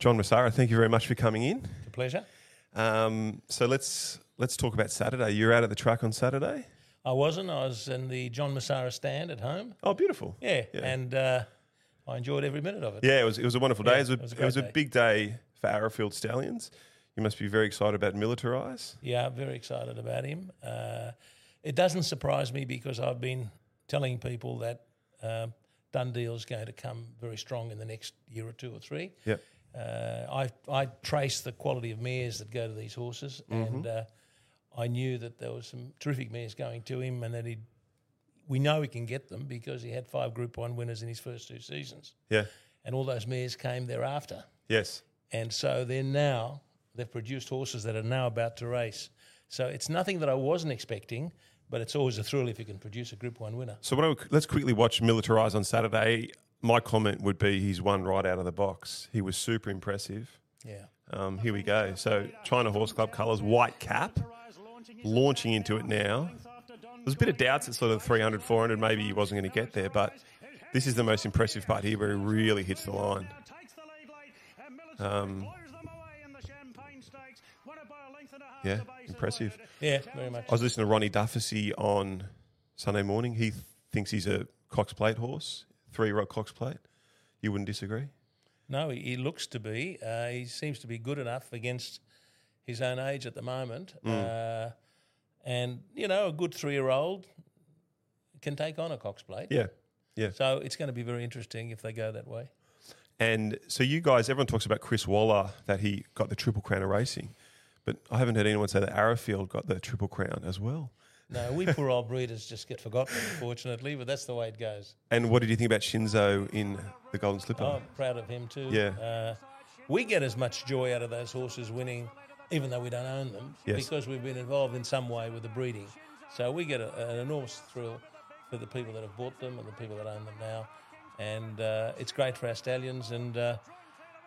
John Messara, thank you very much for coming in. It's a pleasure. Um, so let's let's talk about Saturday. You're out at the track on Saturday. I wasn't. I was in the John Messara stand at home. Oh, beautiful. Yeah, Yeah. and uh, I enjoyed every minute of it. Yeah, it was it was a wonderful day. Yeah, it was a, it was a it was a day. big day for Arrowfield Stallions. You must be very excited about Militarize. Yeah, very excited about him. Uh, it doesn't surprise me because I've been telling people that um, is going to come very strong in the next year or two or three. Yep. Uh, I I trace the quality of mares that go to these horses, Mm-hmm. and uh, I knew that there was some terrific mares going to him, and that he. We know he can get them because he had five Group One winners in his first two seasons, Yeah. and all those mares came thereafter. Yes. And so they're now, they've produced horses that are now about to race. So it's nothing that I wasn't expecting, but it's always a thrill if you can produce a Group 1 winner. So I, let's quickly watch Militarize on Saturday. My comment would be he's won right out of the box. He was super impressive. Yeah. Um, here we go. So China Horse Club colours, white cap, launching into it now. There's a bit of doubts at sort of 300, 400, maybe he wasn't going to get there, but this is the most impressive part here where he really hits the line. Um, yeah, impressive. Yeah, very much. I was listening to Ronnie Duffy on Sunday morning. He th- thinks he's a Cox Plate horse, three-year-old Cox Plate. You wouldn't disagree? No, he, he looks to be. Uh, he seems to be good enough against his own age at the moment. Uh, and, you know, a good three year old can take on a Cox plate. Yeah, yeah. So it's going to be very interesting if they go that way. And so you guys, everyone talks about Chris Waller that he got the Triple Crown of racing, but I haven't heard anyone say that Arrowfield got the Triple Crown as well. No, we poor old breeders just get forgotten, unfortunately, but that's the way it goes. And what did you think about Shinzo in the Golden Slipper? Oh, I'm proud of him too. Yeah. Uh, we get as much joy out of those horses winning, even though we don't own them, Yes. because we've been involved in some way with the breeding. So we get a, an enormous thrill for the people that have bought them and the people that own them now. And uh, it's great for our stallions. And uh,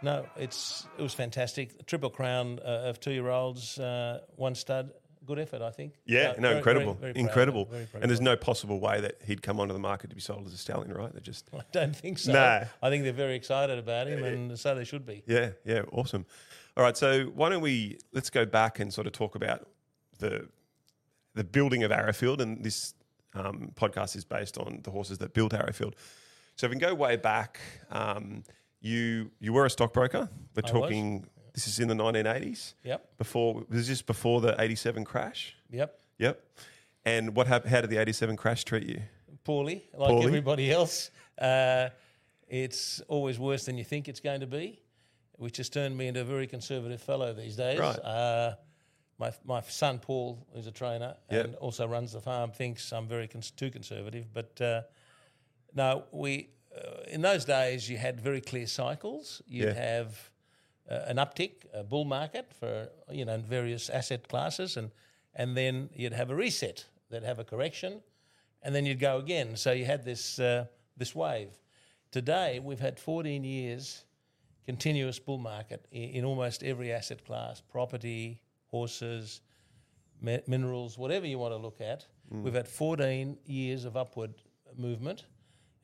no, it's it was fantastic. The triple crown uh, of two year olds, uh, one stud. Good effort, I think. yeah, Uh, no, very- incredible, very- very incredible. it, very proud and there's no possible way that he'd come onto the market to be sold as a stallion, right? They just. I don't think so. No. I think they're very excited about him, and so they should be. Yeah, yeah, awesome. All right, so why don't we let's go back and sort of talk about the the building of Arrowfield, and this um, podcast is based on the horses that built Arrowfield. So if we can go way back, um, you you were a stockbroker. We're I talking. This is in the 1980s. Yep, Before was this before the 87 crash? yep. Yep. And what hap- How did the 87 crash treat you? poorly, like Poorly? everybody else. Uh, it's always worse than you think it's going to be, which has turned me into a very conservative fellow these days. Right. Uh, my, my son Paul, who's a trainer Yep. and also runs the farm, thinks I'm very cons- too conservative. But uh, no, we uh, in those days you had very clear cycles. You'd Yeah. have an uptick, a bull market for you know various asset classes, and and then you'd have a reset. They'd have a correction, and then you'd go again. So you had this uh, this wave. Today we've had 14 years continuous bull market in, in almost every asset class: property, horses, mi- minerals, whatever you want to look at. We've had 14 years of upward movement.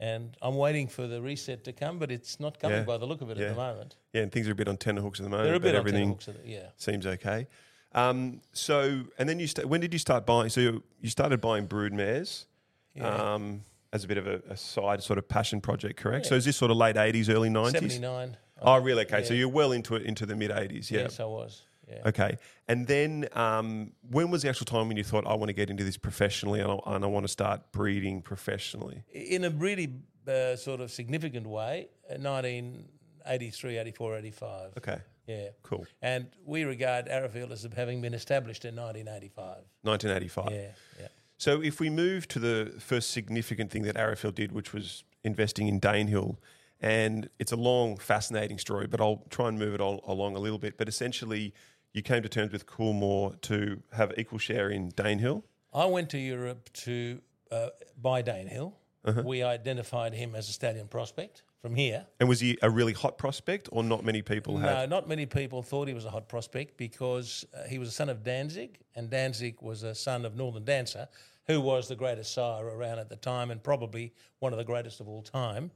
And I'm waiting for the reset to come, but it's not coming Yeah. by the look of it Yeah. at the moment. Yeah, and things are a bit on tenterhooks at the moment. They're a bit on everything tenterhooks, the- yeah. seems okay. Um, so, and then you sta when did you start buying? So you, you started buying brood mares Yeah. um, as a bit of a, a side sort of passion project, correct? So is this sort of late eighties, early nineties? 79. Oh, really? Okay, so you're well into it into the mid eighties, yeah. Yes, I was. Yeah. Okay, and then um, when was the actual time when you thought I want to get into this professionally and I, and I want to start breeding professionally? In a really uh, sort of significant way, uh, 1983, 84, 85. Okay, Yeah. cool. And we regard Arrowfield as having been established in 1985. Nineteen eighty five. Yeah, yeah. So if we move to the first significant thing that Arrowfield did, which was investing in Danehill, and it's a long, fascinating story, but I'll try and move it all along a little bit. But essentially, you came to terms with Coolmore to have equal share in Danehill. I went to Europe to uh, buy Danehill. Uh-huh. We identified him as a stallion prospect from here. And was he a really hot prospect, or not many people No, had? not many people thought he was a hot prospect because uh, he was a son of Danzig, and Danzig was a son of Northern Dancer, who was the greatest sire around at the time and probably one of the greatest of all time.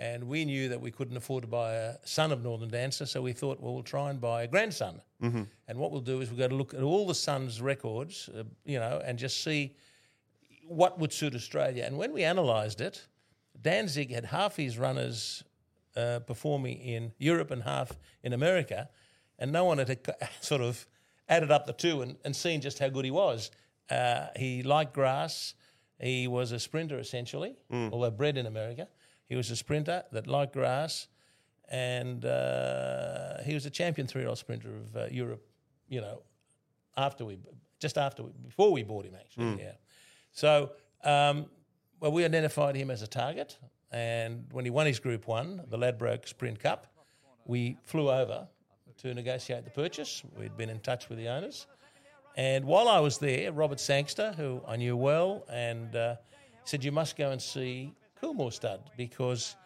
And we knew that we couldn't afford to buy a son of Northern Dancer, so we thought, well, we'll try and buy a grandson. And what we'll do is we've got to look at all the son's records, uh, you know, and just see what would suit Australia. And when we analysed it, Danzig had half his runners uh, performing in Europe and half in America, and no one had sort of added up the two and, and seen just how good he was. Uh, he liked grass. He was a sprinter essentially, although bred in America. He was a sprinter that liked grass, and uh, he was a champion three-year-old sprinter of uh, Europe. You know, after we, just after we, before we bought him actually. Yeah. So, um, well, we identified him as a target, and when he won his Group One, the Ladbroke Sprint Cup, we flew over to negotiate the purchase. We'd been in touch with the owners, and while I was there, Robert Sangster, who I knew well, and uh, said you must go and see Coolmore Stud because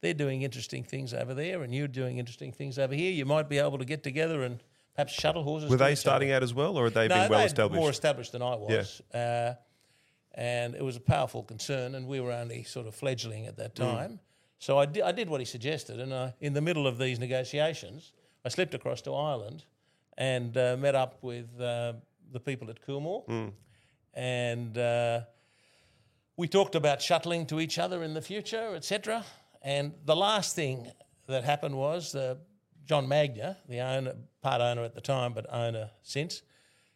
they're doing interesting things over there, and you're doing interesting things over here. You might be able to get together and perhaps shuttle horses. Were they starting out as well, or had they No, been well established? More established than I was. Uh, and it was a powerful concern, and we were only sort of fledgling at that Mm. time. So I did, I did what he suggested, and uh, in the middle of these negotiations, I slipped across to Ireland and uh, met up with uh, the people at Coolmore, Mm. and uh, we talked about shuttling to each other in the future, etc. And the last thing that happened was uh, John Magnier, the owner, part owner at the time, but owner since,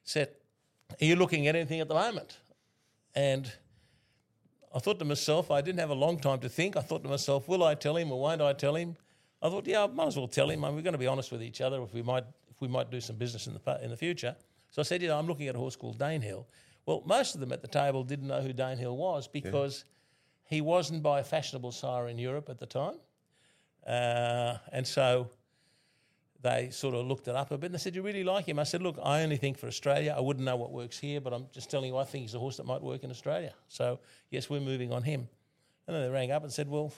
said, "Are you looking at anything at the moment?" And I thought to myself, I didn't have a long time to think. I thought to myself, will I tell him or won't I tell him? I thought, yeah, I might as well tell him. I mean, we're going to be honest with each other if we might if we might do some business in the in the future. So I said, know, I'm looking at a horse called Danehill. Well, most of them at the table didn't know who Danehill was because he wasn't by a fashionable sire in Europe at the time, uh, and so they sort of looked it up a bit and they said, You really like him? I said, Look, I only think for Australia. I wouldn't know what works here, but I'm just telling you, I think he's a horse that might work in Australia. So, yes, we're moving on him. And then they rang up and said, Well,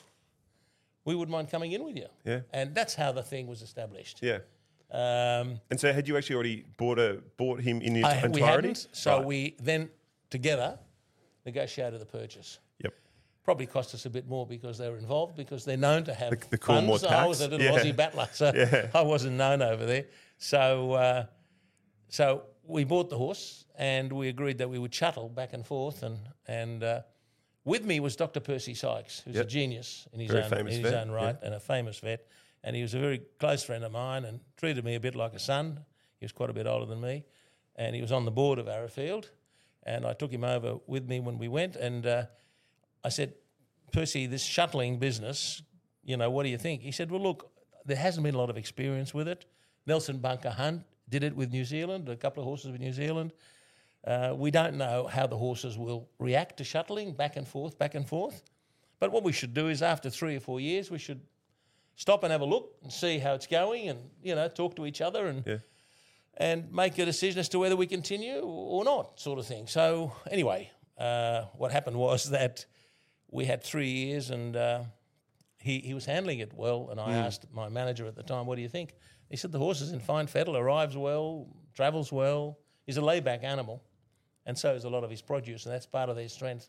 we wouldn't mind coming in with you. Yeah. And that's how the thing was established. Yeah. Um, And so, had you actually already bought a bought him in his I, entirety? we hadn't, so Right. we then together negotiated the purchase. Yep. Probably cost us a bit more because they were involved because they're known to have The- the Coolmore funds. I was a tax, little yeah. Aussie battler, so Yeah. I wasn't known over there. So, uh, so we bought the horse and we agreed that we would shuttle back and forth. And and uh, with me was Dr. Percy Sykes, who's a genius in his Very own in his vet, own right and a famous vet. And he was a very close friend of mine and treated me a bit like a son. He was quite a bit older than me, and he was on the board of Arrowfield. And I took him over with me when we went, and uh, I said, Percy, this shuttling business, you know, what do you think? He said, Well, look, there hasn't been a lot of experience with it. Nelson Bunker Hunt did it with New Zealand, a couple of horses with New Zealand. Uh, we don't know how the horses will react to shuttling back and forth, back and forth. But what we should do is, after three or four years, we should stop and have a look and see how it's going, and you know, talk to each other and Yeah. and make a decision as to whether we continue or not, sort of thing. So anyway, uh, what happened was that we had three years, and uh, he he was handling it well. And I asked my manager at the time, "What do you think?" He said, "The horse is in fine fettle, arrives well, travels well. He's a layback animal, and so is a lot of his produce, and that's part of their strength."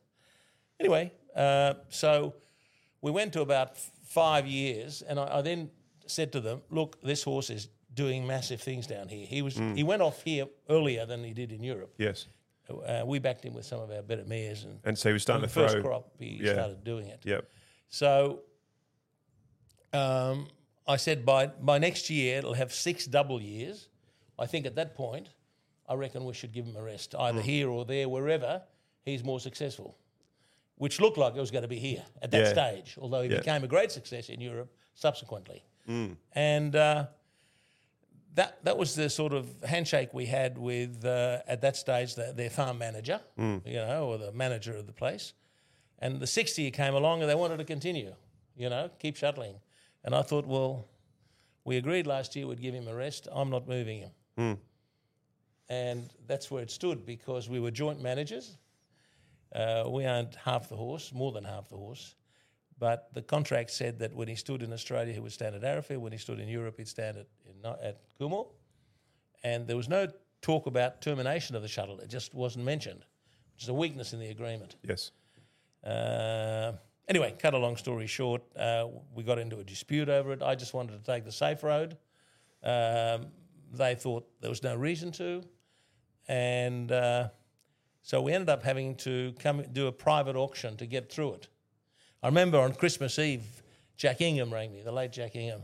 Anyway, uh, so we went to about five years, and I, I then said to them, "Look, this horse is doing massive things down here. He was he went off here earlier than he did in Europe. Yes. Uh, we backed him with some of our better mares, and And so he was starting the to throw. first crop he yeah. started doing it. Yep. So um, I said by by next year it'll have six double years. I think at that point, I reckon we should give him a rest, either here or there, wherever he's more successful. Which looked like it was going to be here at that Yeah. stage, although he Yeah. became a great success in Europe subsequently. And uh, that that was the sort of handshake we had with uh, at that stage the, their farm manager, you know, or the manager of the place. And the sixth year came along, and they wanted to continue, you know, keep shuttling. And I thought, well, we agreed last year we'd give him a rest. I'm not moving him. And that's where it stood because we were joint managers. Uh, we owned half the horse, more than half the horse. But the contract said that when he stood in Australia, he would stand at Arrowfield. When he stood in Europe, he'd stand at, in, at Coolmore. And there was no talk about termination of the shuttle. It just wasn't mentioned, which is a weakness in the agreement. Yes. Uh, anyway, cut a long story short, uh, we got into a dispute over it. I just wanted to take the safe road. Um, they thought there was no reason to, and uh, so we ended up having to come do a private auction to get through it. I remember on Christmas Eve, Jack Ingham rang me, the late Jack Ingham.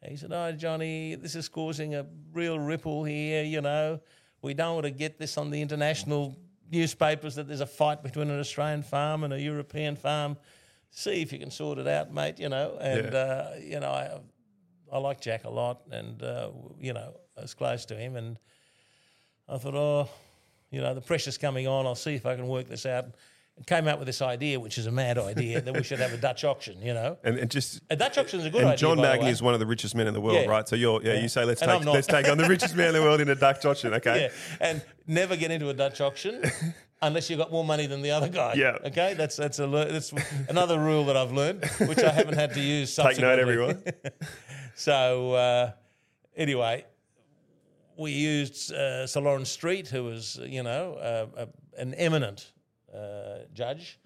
And he said, "Oh, Johnny, this is causing a real ripple here. You know, we don't want to get this on the international newspapers that there's a fight between an Australian farm and a European farm. See if you can sort it out, mate. You know." And Yeah. uh, you know, I, I like Jack a lot, and uh, you know, I was close to him, and I thought, oh, you know, the pressure's coming on. I'll see if I can work this out. And came out with this idea, which is a mad idea, that we should have a Dutch auction. You know, And, and just a Dutch auction is a good and idea. John Magnier is one of the richest men in the world, Yeah. right? So you're yeah, Yeah. you say let's And take let's take on the richest man in the world in a Dutch auction, okay? yeah, and never get into a Dutch auction unless you've got more money than the other guy. Yeah. Okay, that's that's a that's another rule that I've learned, which I haven't had to use. Take note, everyone. So uh, anyway, we used uh, Sir Laurence Street, who was you know uh, a, an eminent uh, judge,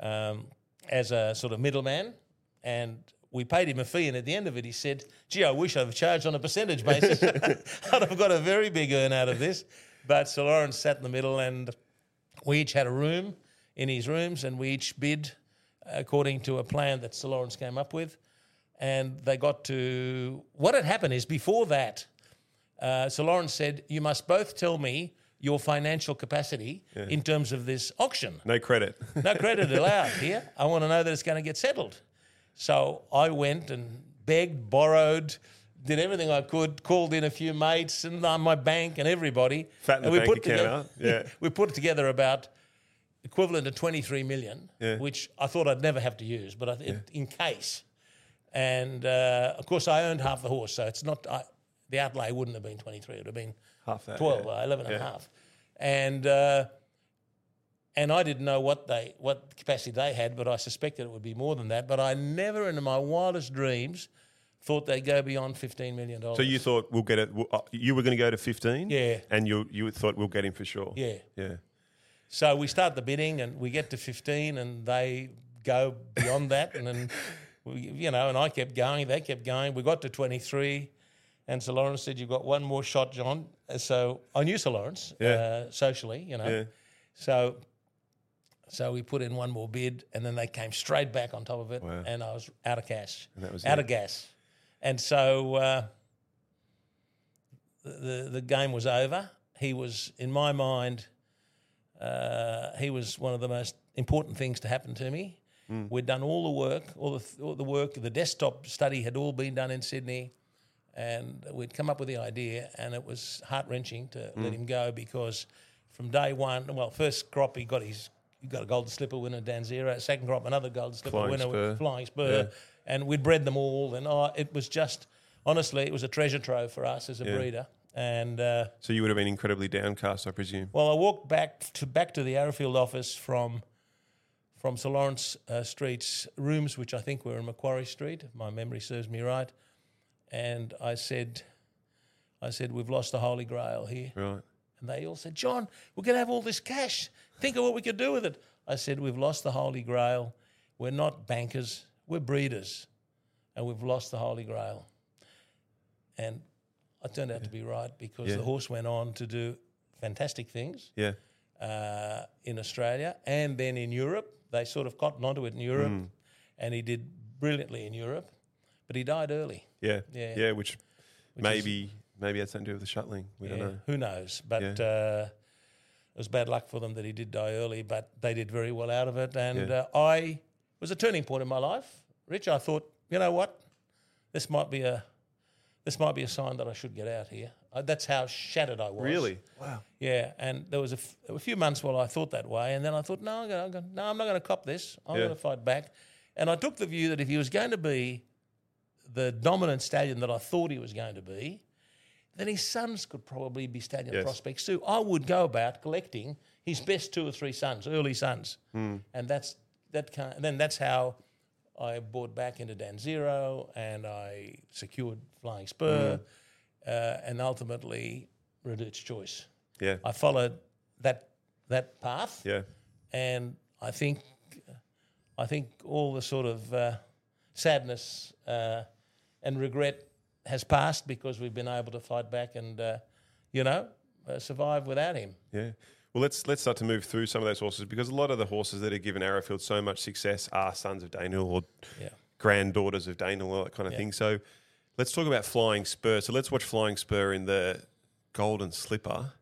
um, as a sort of middleman, and we paid him a fee. And at the end of it, he said, "Gee, I wish I'd have charged on a percentage basis. I'd have got a very big earn out of this." But Sir Laurence sat in the middle, and we each had a room in his rooms, and we each bid according to a plan that Sir Laurence came up with. And they got to what had happened is before that, uh, Sir Laurence said, "You must both tell me your financial capacity in terms of this auction. No credit. No credit allowed here. I want to know that it's going to get settled." So I went and begged, borrowed, did everything I could, called in a few mates and uh, my bank and everybody. Fatten and the bank account together, yeah. we put together about equivalent to 23 million, Yeah. which I thought I'd never have to use, but I, th- in case. And uh, of course, I owned half the horse, so it's not I, the outlay wouldn't have been 23; it would have been Half that. 12, yeah. uh, 11 and a half. And uh, and I didn't know what they what capacity they had, but I suspected it would be more than that. But I never, in my wildest dreams, thought they'd go beyond 15 million dollars. So you thought we'll get it? uh, You were going to go to fifteen, Yeah. and you you thought we'll get him for sure, Yeah. yeah. So we start the bidding, and we get to 15, and they go beyond that, and then we, you know, and I kept going, they kept going. We got to 23, and Sir Laurence said, "You've got one more shot, John." Uh, So I knew Sir Laurence Yeah. uh, socially, you know. Yeah. So, so we put in one more bid, and then they came straight back on top of it, Wow. and I was out of cash, And that was out it. of gas, and so uh, the the game was over. He was, in my mind, uh, he was one of the most important things to happen to me. Hmm. We'd done all the work, all the, all the work, the desktop study had all been done in Sydney, and we'd come up with the idea, and it was heart wrenching to Hmm. let him go because from day one, well, first crop he got his he got a golden slipper winner, Danzero. Second crop, another golden slipper Flying winner, Spur. with Flying Spur, yeah. and we'd bred them all, and oh, it was just honestly, it was a treasure trove for us as a breeder, and. Uh, So you would have been incredibly downcast, I presume. well, I walked back to back to the Arrowfield office from from Sir Laurence uh, Street's rooms, which I think were in Macquarie Street, if my memory serves me right. And I said, I said, we've lost the Holy Grail here. Right. And they all said, John, we're going to have all this cash. Think of what we could do with it. I said, we've lost the Holy Grail. We're not bankers, we're breeders, and we've lost the Holy Grail. And I turned out to be right because Yeah. the horse went on to do fantastic things Yeah. uh, in Australia and then in Europe. They sort of cottoned onto it in Europe, Mm. and he did brilliantly in Europe, but he died early. Yeah. Yeah. Yeah. Which, maybe maybe had something to do with the shuttling. We don't know. Who knows? But Yeah. uh, it was bad luck for them that he did die early, but they did very well out of it. And Yeah. uh, I it was a turning point in my life. Rich, I thought, you know what? This might be a this might be a sign that I should get out here. Uh, that's how shattered I was. Really? Wow. Yeah, and there was a, f- a few months while I thought that way, and then I thought, no, I'm gonna, I'm gonna, no, I'm not going to cop this. I'm Yeah. going to fight back. And I took the view that if he was going to be the dominant stallion that I thought he was going to be, then his sons could probably be stallion Yes. prospects too. I would go about collecting his best two or three sons, early sons, Hmm. and that's that. Kind then that's how I bought back into Danzero, and I secured Flying Spur, Hmm. uh, and ultimately Redoute's Choice. Yeah. I followed that that path, Yeah. and I think I think all the sort of uh, sadness uh, and regret has passed because we've been able to fight back and, uh, you know, uh, survive without him. Yeah. Well, let's let's start to move through some of those horses because a lot of the horses that have given Arrowfield so much success are sons of Danehill or Yeah. granddaughters of Danehill, all that kind of Yeah. thing. So let's talk about Flying Spur. So let's watch Flying Spur in the Golden Slipper.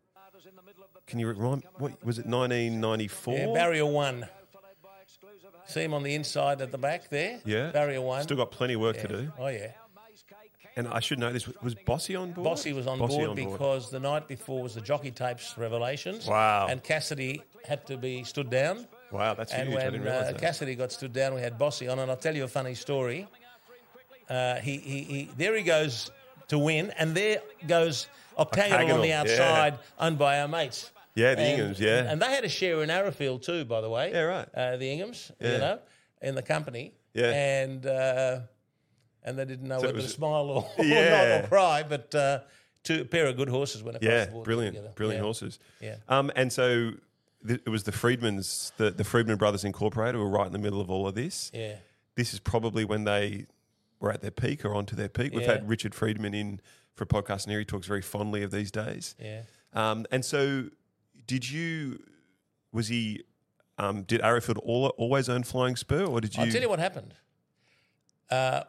Can you remind? What was it? 1994. Yeah, barrier one. See him on the inside at the back there? Yeah. Barrier one. Still got plenty of work to do. Oh, yeah. And I should know this. Was Bossy on board? Bossy was on Bossy board because the night before was the jockey tapes revelations. Wow. And Cassidy had to be stood down. Wow, that's And huge. When uh. Cassidy got stood down, we had Bossy on. And I'll tell you a funny story. Uh, he, he, he, there he goes to win, and there goes Octagonal on the Octagonal, yeah. outside, owned by our mates. Yeah, the And- Inghams, yeah. And they had a share in Arrowfield too, by the way. Yeah, right. Uh, the Inghams, Yeah. you know, in the company. Yeah. And uh, and they didn't know So whether was- to smile or, or not or cry, but uh, two a pair of good horses went across yeah, the board brilliant, together. brilliant Yeah. horses. Yeah. Um, and so th- it was the Freedmans, the, the Freedman Brothers Incorporated, were right in the middle of all of this. Yeah. This is probably when they were at their peak or onto their peak. We've Yeah. had Richard Freedman in for a podcast, and he talks very fondly of these days. Yeah. Um, and so, did you? Was he? Um, did Arrowfield all, always own Flying Spur, or did you? I'll tell you what happened. Uh,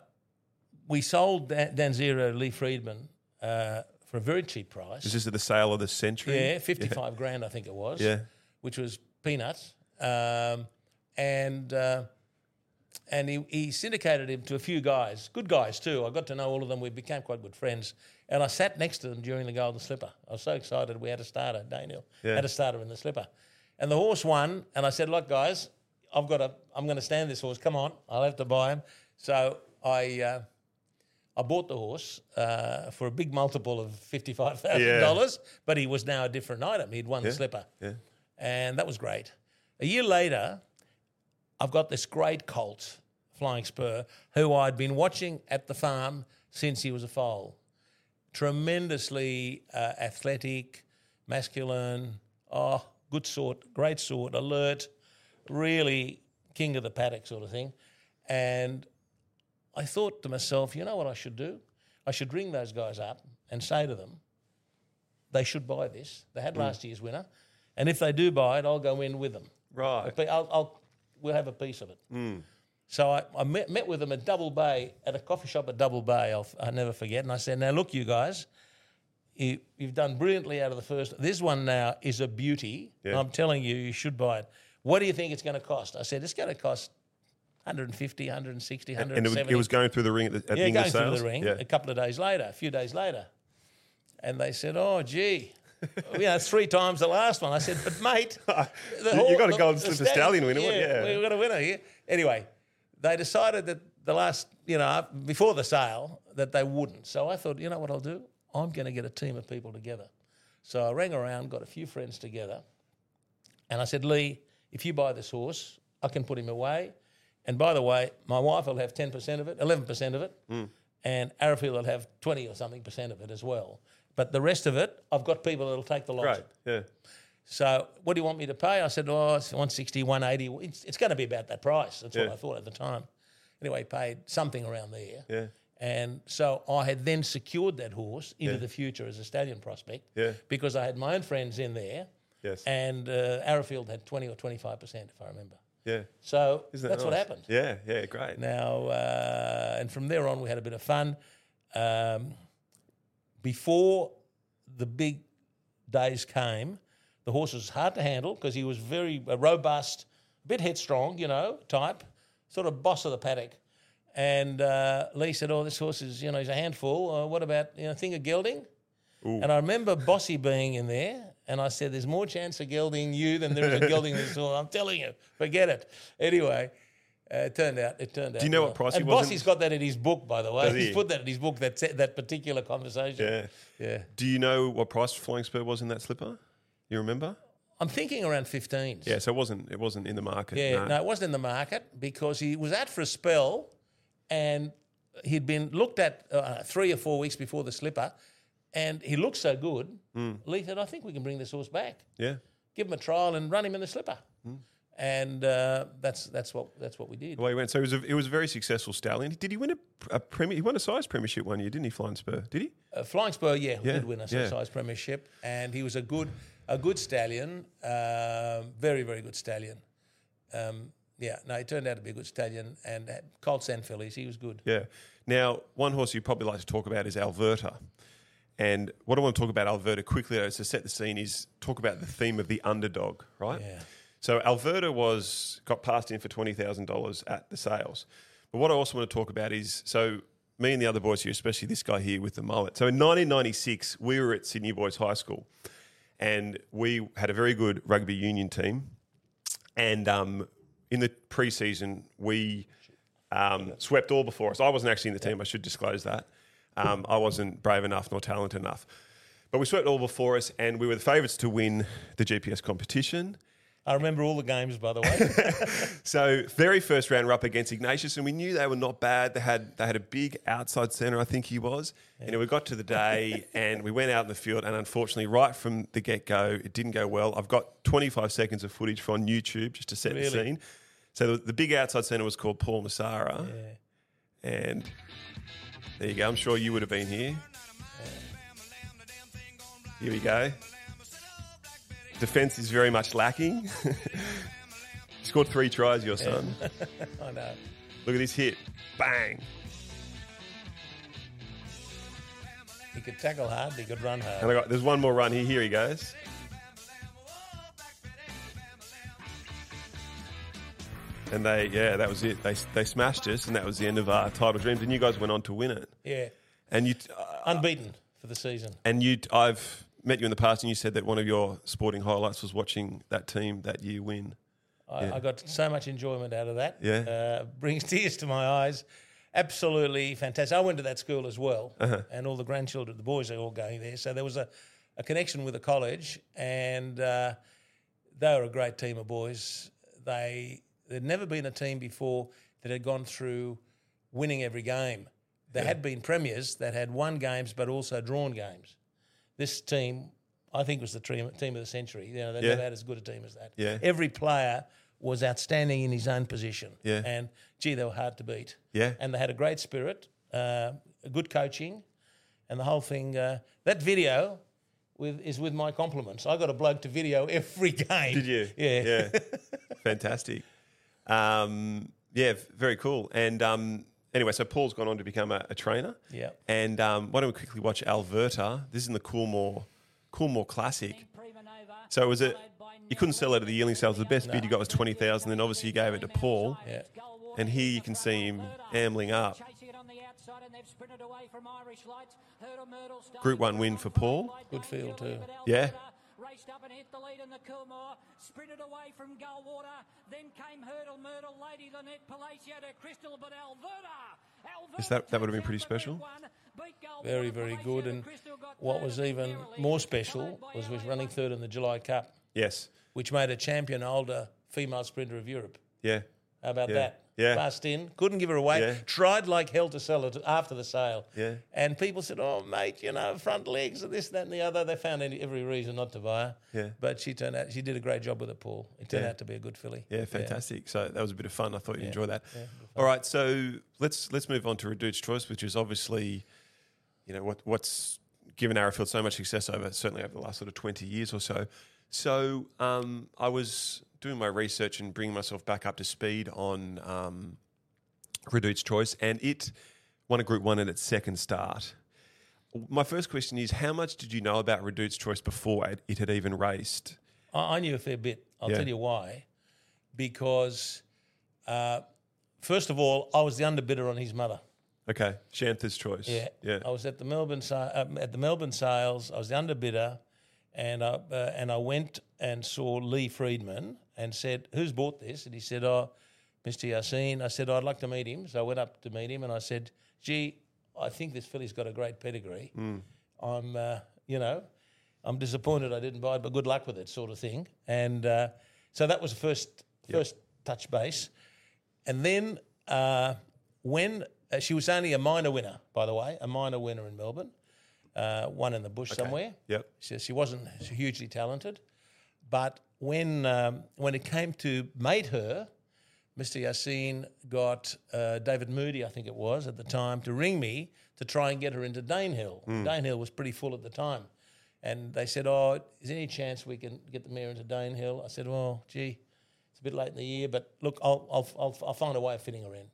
we sold Dan, Zero Lee Freedman uh, for a very cheap price. Is this at the sale of the century? Yeah, 55 grand, I think it was. Yeah. Which was peanuts. Um, and uh, and he, he syndicated him to a few guys, good guys too. I got to know all of them. We became quite good friends. And I sat next to them during the Golden Slipper. I was so excited. We had a starter, Daniel. Yeah. Had a starter in the slipper. And the horse won. And I said, look, guys, I've got to, I'm going to stand this horse. Come on, I'll have to buy him. So I, uh, I bought the horse uh, for a big multiple of fifty-five thousand dollars, but he was now a different item. He'd won the slipper, Yeah. and that was great. A year later, I've got this great colt, Flying Spur, who I'd been watching at the farm since he was a foal. Tremendously uh, athletic, masculine, oh, good sort, great sort, alert, really king of the paddock sort of thing. And I thought to myself, you know what I should do? I should ring those guys up and say to them, they should buy this. They had mm. last year's winner. And if they do buy it, I'll go in with them. Right. I'll, I'll, we'll have a piece of it. Mm. So I, I met, met with them at Double Bay, at a coffee shop at Double Bay, I'll, I'll never forget. And I said, now look, you guys, you, you've done brilliantly out of the first. This one now is a beauty. Yeah. I'm telling you, you should buy it. What do you think it's going to cost? I said, it's going to cost 150, 160, And it, 170. was- it was going through the ring at, the, at Yeah, going through the ring Yeah. a couple of days later, a few days later. And they said, oh, gee. yeah, it's three times the last one. I said, but mate, the You- you got a golden the slipper stallion winner, Yeah, yeah. we've got a winner here. Anyway, they decided that the last, you know, before the sale, that they wouldn't. So I thought, you know what I'll do? I'm going to get a team of people together. So I rang around, got a few friends together, and I said, Lee, if you buy this horse, I can put him away. And by the way, my wife will have 10% of it, 11% of it, Hmm. and Arrowfield will have 20 or something percent of it as well. But the rest of it, I've got people that'll take the lot. Great. Yeah. So what do you want me to pay? I said, oh, it's 160, 180. It's, it's going to be about that price. That's what I thought at the time. Anyway, paid something around there. Yeah. And so I had then secured that horse into Yeah. the future as a stallion prospect Yeah. because I had my own friends in there Yes. and uh, Arrowfield had 20 or 25%, if I remember. Yeah. So that's what happened. Yeah. Yeah. Great. Now, uh, and from there on, we had a bit of fun. Um, before the big days came, the horse was hard to handle because he was very uh, robust, a bit headstrong, you know, type, sort of boss of the paddock. And uh, Lee said, "Oh, this horse is, you know, he's a handful. Uh, what about, you know, thing of gelding?" And I remember Bossy being in there, and I said, "There's more chance of gelding you than there is of gelding this horse. I'm telling you, forget it." Anyway, uh, it turned out. It turned out. Do you know well. what price he And was Bossy's got that in his book, by the way. Does He's he? put that in his book. That that particular conversation. Yeah. Yeah. Do you know what price Flying Spur was in that slipper? You remember? I'm thinking around 15s. Yeah. So it wasn't. It wasn't in the market. Yeah, no. no. it wasn't in the market because he was out for a spell, and he'd been looked at uh, three or four weeks before the slipper, and he looked so good. Hmm. Lee said, "I think we can bring this horse back. Yeah. Give him a trial and run him in the slipper." and uh, that's that's what that's what we did. Well, he went. So it was a, it was a very successful stallion. Did he win a, a premier? He won a sires premiership one year, didn't he? Flying Spur, did he? Uh, Flying Spur, yeah, Yeah, did win a yeah. sires premiership, and he was a good a good stallion, um, very very good stallion. Um, yeah, no, he turned out to be a good stallion, and colts and fillies, he was good. Yeah. Now, one horse you probably like to talk about is Alberta. And what I want to talk about Alberta quickly, though, to set the scene, is talk about the theme of the underdog, right? Yeah. So Alberta was got passed in for twenty thousand dollars at the sales. But what I also want to talk about is so me and the other boys here, especially this guy here with the mullet. So in 1996, we were at Sydney Boys High School, and we had a very good rugby union team. And um, in the preseason, we um, swept all before us. I wasn't actually in the team. I should disclose that. Um, I wasn't brave enough nor talented enough. But we swept all before us, and we were the favourites to win the GPS competition. I remember all the games, by the way. So very first round, we're up against Ignatius, and we knew they were not bad. They had they had a big outside centre, I think he was. And we got to the day, and we went out in the field, and unfortunately, right from the get go, it didn't go well. I've got 25 seconds of footage from YouTube just to set the scene. So the, the big outside centre was called Paul Messara, and there you go. I'm sure you would have been here. Here we go. Defence is very much lacking. he Scored three tries, your son. I know. Look at this hit. Bang. He could tackle hard, he could run hard. And I got there's one more run here. Here he goes. And they, yeah, that was it. They, they smashed us, and that was the end of our title dreams. And you guys went on to win it. Yeah, And you, uh, unbeaten for the season. and you, I've met you in the past, and you said that one of your sporting highlights was watching that team that year win. I, I got so much enjoyment out of that. Yeah. Uh, brings tears to my eyes. Absolutely fantastic. I went to that school as well, Uh-huh. and all the grandchildren, the boys are all going there. So there was a, a connection with the college, and uh, they were a great team of boys. They there'd never been a team before that had gone through winning every game. There had been premiers that had won games but also drawn games. This team, I think, was the team, team of the century. You know, they Yeah. never had as good a team as that. Yeah. Every player was outstanding in his own position. Yeah. And gee, they were hard to beat. Yeah. And they had a great spirit, uh, good coaching, and the whole thing. Uh, that video with is with my compliments. I got a bloke to video every game. Did you? Yeah. Yeah. Fantastic. Um, yeah, very cool. And um, anyway, so Paul's gone on to become a, a trainer. Yeah. And um, why don't we quickly watch Alberta? This is in the Coolmore, Coolmore Classic. So it was a, you couldn't sell it at the yearling sales. The best bid you got was 20,000. Then obviously you gave it to Paul. Yeah. And here you can see him ambling up. Chasing it on the outside, and they've sprinted away from Irish Lights. Hurdle Myrtle started Group one win for Paul. Good field too. Yeah. Raced up and hit the lead in the Coolmore. Sprinted away from Gullwater. Then came Hurdle Myrtle, Lady Lynette, Palacio to Crystal, but Alberta. Alberta Is that- that would have been pretty special? the red one. Beat Gullwater, Very, very good. And what was even more special was was running third in the July Cup, Yes. which made a champion older female sprinter of Europe. Yeah. How about Yeah. that? Yeah. Passed in, couldn't give her away. Yeah. Tried like hell to sell it after the sale. Yeah. And people said, "Oh, mate, you know, front legs and this, that, and the other." They found any, every reason not to buy her. Yeah. But she turned out. She did a great job with it, Paul. It turned Yeah. out to be a good filly. Yeah, fantastic. So that was a bit of fun. I thought you'd enjoy that. All right, so let's let's move on to Redoute's Choice, which is obviously, you know, what what's given Arrowfield so much success over certainly over the last sort of twenty years or so. So um, I was doing my research and bringing myself back up to speed on um, Redoute's Choice, and it won a Group One at its second start. My first question is, how much did you know about Redoute's Choice before it, it had even raced? I, I knew a fair bit. I'll Yeah. tell you why. Because, uh, first of all, I was the underbidder on his mother. Okay, Shantha's Choice. Yeah, yeah. I was at the Melbourne um, at the Melbourne sales. I was the underbidder, and I uh, and I went and saw Lee Freedman and said, "Who's bought this?" And he said, "Oh, Mr. Yassine." I said, "I'd like to meet him." So I went up to meet him, and I said, "Gee, I think this filly's got a great pedigree. I'm, uh, you know, I'm disappointed I didn't buy it, but good luck with it, sort of thing." And uh, so that was the first first touch base. And then uh, when uh, she was only a minor winner, by the way, a minor winner in Melbourne, uh, one in the bush somewhere. Yep. So she wasn't hugely talented. But when um, when it came to mate her, Mr. Yassine got uh, David Moody, I think it was at the time, to ring me to try and get her into Danehill. Danehill was pretty full at the time, and they said, "Oh, is there any chance we can get the mare into Danehill?" I said, "Well, gee, it's a bit late in the year, but look, I'll I'll, I'll, I'll find a way of fitting her in."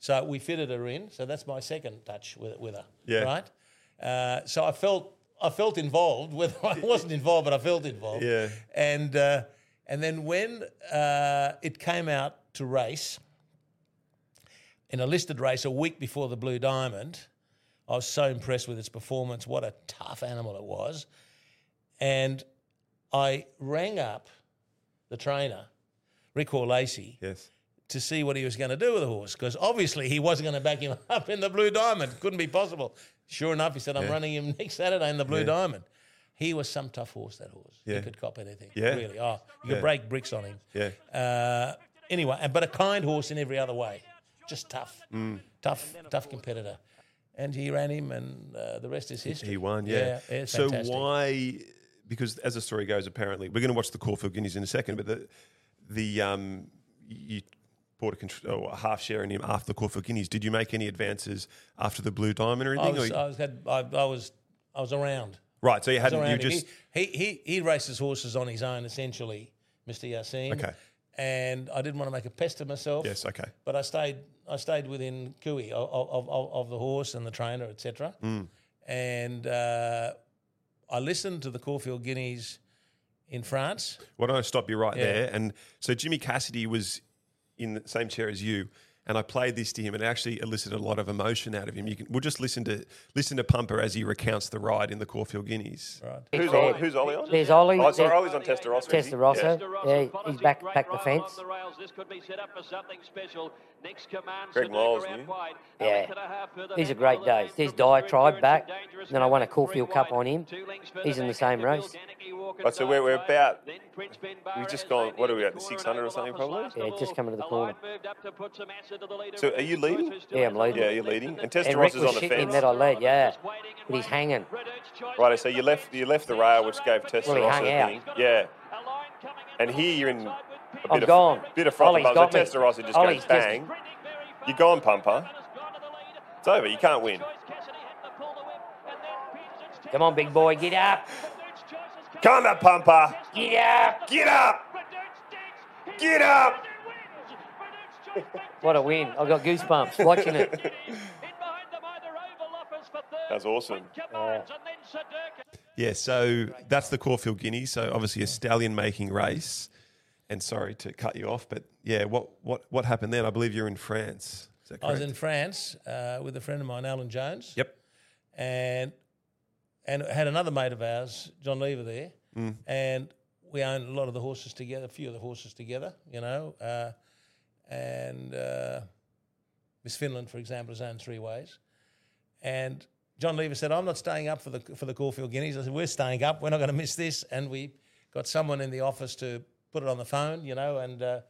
So we fitted her in. So that's my second touch with, with her. Yeah. Right. Uh, so I felt I felt involved. Whether I wasn't involved, but I felt involved. Yeah. And uh, and then when uh, it came out to race in a listed race a week before the Blue Diamond, I was so impressed with its performance. What a tough animal it was. And I rang up the trainer, Rick Lacey, Yes. to see what he was going to do with the horse because obviously he wasn't going to back him up in the Blue Diamond. Couldn't be possible. Sure enough, he said, I'm running him next Saturday in the Blue Diamond. He was some tough horse, that horse. Yeah. He could cop anything. Yeah. Really. Oh, you could break bricks on him. Yeah. Uh, anyway, and- but a kind horse in every other way. Just tough. Mm. Tough, tough competitor. And he ran him, and uh, the rest is history. He won, yeah. yeah so fantastic. why? Because as the story goes, apparently we're going to watch the Caulfield Guineas in a second, but the the um you bought a, contr- a half share in him after the Caulfield Guineas. Did you make any advances after the Blue Diamond or I anything? was, or I was, had, I, I was, I was around. right, so you hadn't. You just he, he, he, races horses on his own, essentially, Mr. Yassine. Okay. And I didn't want to make a pest of myself. yes, okay, But I stayed, I stayed within Cooey of, of, of, of the horse and the trainer, etc. Mm. And uh, I listened to the Caulfield Guineas in France. Why don't I stop you right Yeah. there? And so Jimmy Cassidy was in the same chair as you, and I played this to him, and it actually elicited a lot of emotion out of him. You can we'll just listen to listen to Pumper as he recounts the ride in the Caulfield Guineas. Right. Who's There- Ollie, who's Ollie on? There's Ollie. Oh, sorry, There's Ollie's on Testarossa. is? Testarossa. Yeah. Yeah, he's back back the fence. This could be set up for something special. Next command, Greg Miles, new. Yeah. Length a These are great the days. lead. There's From the Diatribe back. And Then I won a Three Caulfield Cup on him. Two lengths further He's in the same race. field. Danicki Walker Right, so we're- we're about- Then Prince Ben We've just gone- what are we at, the the 600 or something, probably? Yeah, of just coming to the The corner. Line moved up to put some answer to the leader. So are you leading? Yeah, I'm leading. Yeah, you're leading, and Rick is on the fence. that I led, yeah. But he's hanging. Right, so you left you left the rail, which gave Testarossa Well, the out. thing. Yeah, and here you're in a I'm bit of gone. bit of front. Ollie's got me. Testarossa just Ollie's goes just- bang. You're gone, Pumper. It's over. You can't win. Come on, big boy, get up. Come on, Pumper. Get up. Get up. Get up. What a win. I've got goosebumps watching it. That's awesome. Yeah. Yeah, so that's the Caulfield Guinea. So obviously a stallion making race. And sorry to cut you off, but yeah, what what what happened then? I believe you're in France. Is that I was in France uh, with a friend of mine, Alan Jones. Yep. and and had another mate of ours, John Lever, there, Mm. and we owned a lot of the horses together, a few of the horses together, you know, uh, and uh, Miss Finland, for example, is owned three ways, and John Lever said, "I'm not staying up for the for the Caulfield Guineas." I said, "We're staying up. We're not going to miss this," and we got someone in the office to put it on the phone, you know, and uh,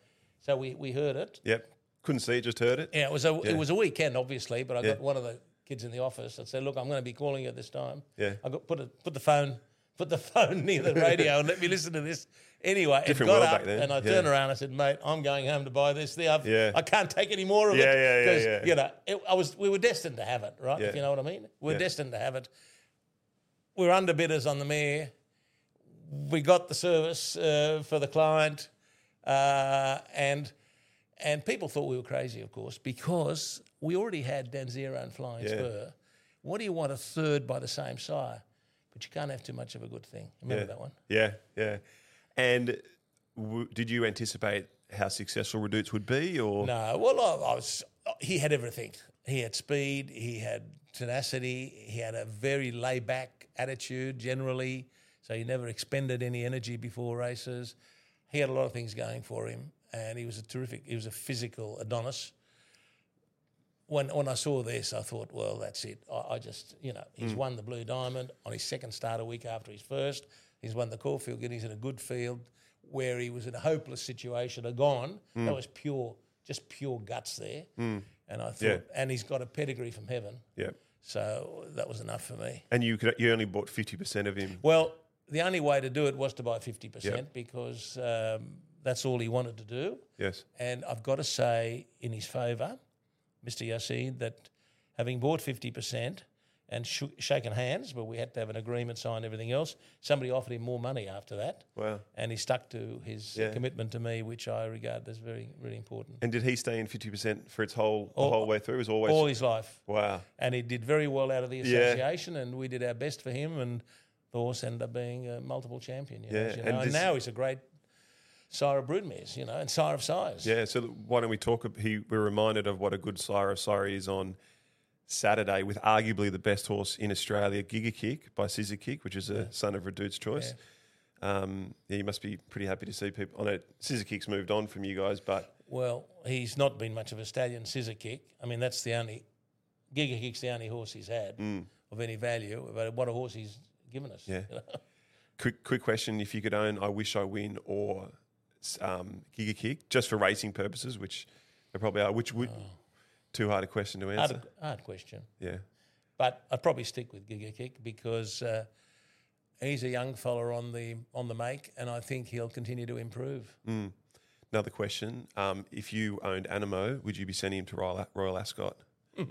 so we we heard it, Yep. Couldn't see it, just heard it. yeah, it was a Yeah. it was a weekend, obviously, but I Yeah. got one of the kids in the office that said, "Look, I'm going to be calling you at this time." Yeah. I got put a, put the phone put the phone near the radio and let me listen to this. Anyway, Different it got up and I yeah. turned around. and I said, "Mate, I'm going home to buy this thing. I've, Yeah. I can't take any more of Yeah, it yeah, yeah, yeah. Because, you know it, I was we were destined to have it, right? If you know what I mean, we're destined to have it. We're underbidders on the mare. We got the service uh, for the client, uh, and and people thought we were crazy, of course, because we already had Danzero and Flying. Spur. What do you want a third by the same sire? But you can't have too much of a good thing. Remember yeah. that one? Yeah, yeah. And w- did you anticipate how successful Redoute's would be, or No, well, I, I was. He had everything. He had speed. He had tenacity. He had a very laid back attitude generally. So he never expended any energy before races. He had a lot of things going for him, and he was a terrific. He was a physical Adonis. When when I saw this, I thought, well, that's it. I, I just, you know, he's hmm. won the Blue Diamond on his second start a week after his first. He's won the Caulfield Guineas in a good field where he was in a hopeless situation, a gone. Hmm. That was pure, just pure guts there. Hmm. And I thought, Yeah. and he's got a pedigree from heaven. yeah? So that was enough for me. And you could you only bought fifty percent of him. Well, the only way to do it was to buy 50% Yep. because um, that's all he wanted to do. Yes. And I've got to say, in his favour, Mr. Yassin, that having bought 50% and sh- shaken hands, but we had to have an agreement signed, everything else, somebody offered him more money after that. Wow. And he stuck to his Yeah. commitment to me, which I regard as very, really important. And did he stay in fifty percent for its whole the whole way through? It was always All his life. wow. And he did very well out of the Yeah. association, and we did our best for him. And the horse ended up being a multiple champion. You know, Yeah, you and know. and now he's a great sire of broodmares, you know, and sire of sires. Yeah. So why don't we talk? He we're reminded of what a good sire of sire is on Saturday with arguably the best horse in Australia, Giga Kick by Scissor Kick, which is a son of Redoute's choice. Um, yeah, you must be pretty happy to see people. I know Scissor Kick's moved on from you guys, but Well, he's not been much of a stallion scissor kick. I mean, that's the only Giga Kick's the only horse he's had of any value. But what a horse he's given us. Mm. Yeah. you know. quick quick question: If you could own I Wish I Win or um, Giga Kick, just for racing purposes, which they probably are, which would too hard a question to answer? hard, hard question. Yeah. But I'd probably stick with Giga Kick because uh, he's a young fella on the on the make, and I think he'll continue to improve. Another question: um, If you owned Animo, would you be sending him to Royal, Royal Ascot?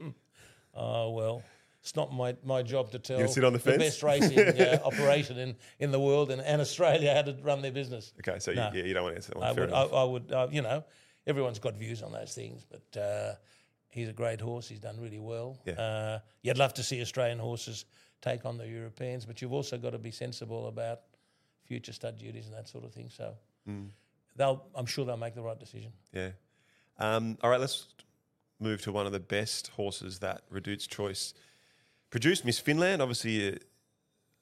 Oh well, it's not my, my job to tell gonna sit on the fence? best racing uh, operation in, in the world and, and Australia how to run their business. Okay, so No. you, yeah, you don't want to answer that one. I Fair would, I. I would, uh, you know, everyone's got views on those things, but uh, he's a great horse. He's done really well. Yeah. Uh, you'd love to see Australian horses take on the Europeans, but you've also got to be sensible about future stud duties and that sort of thing. So Mm. they'll, I'm sure they'll make the right decision. Yeah. Um, all right, let's move to one of the best horses that Redoute's Choice produced, Miss Finland. Obviously, a,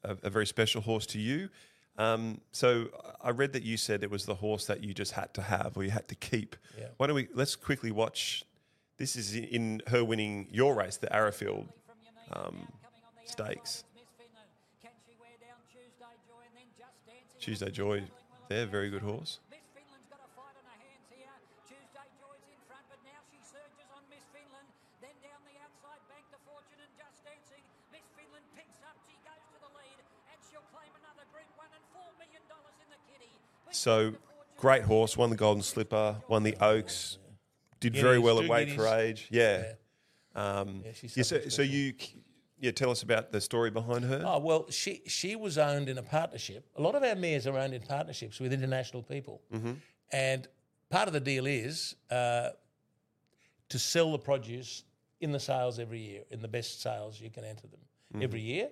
a, a very special horse to you. Um, so I read that you said it was the horse that you just had to have or you had to keep. Yeah. Why don't we let's quickly watch? This is in her winning your race, the Arrowfield um, Stakes. Tuesday Joy, they're a very good horse. So great horse, won the Golden Slipper, won the Oaks, did very well at weight for age. Yeah. Um, Yeah, yeah, so, so you, yeah, tell us about the story behind her. Oh well, she she was owned in a partnership. A lot of our mares are owned in partnerships with international people, and part of the deal is uh, to sell the produce in the sales every year. In the best sales, you can enter them every year,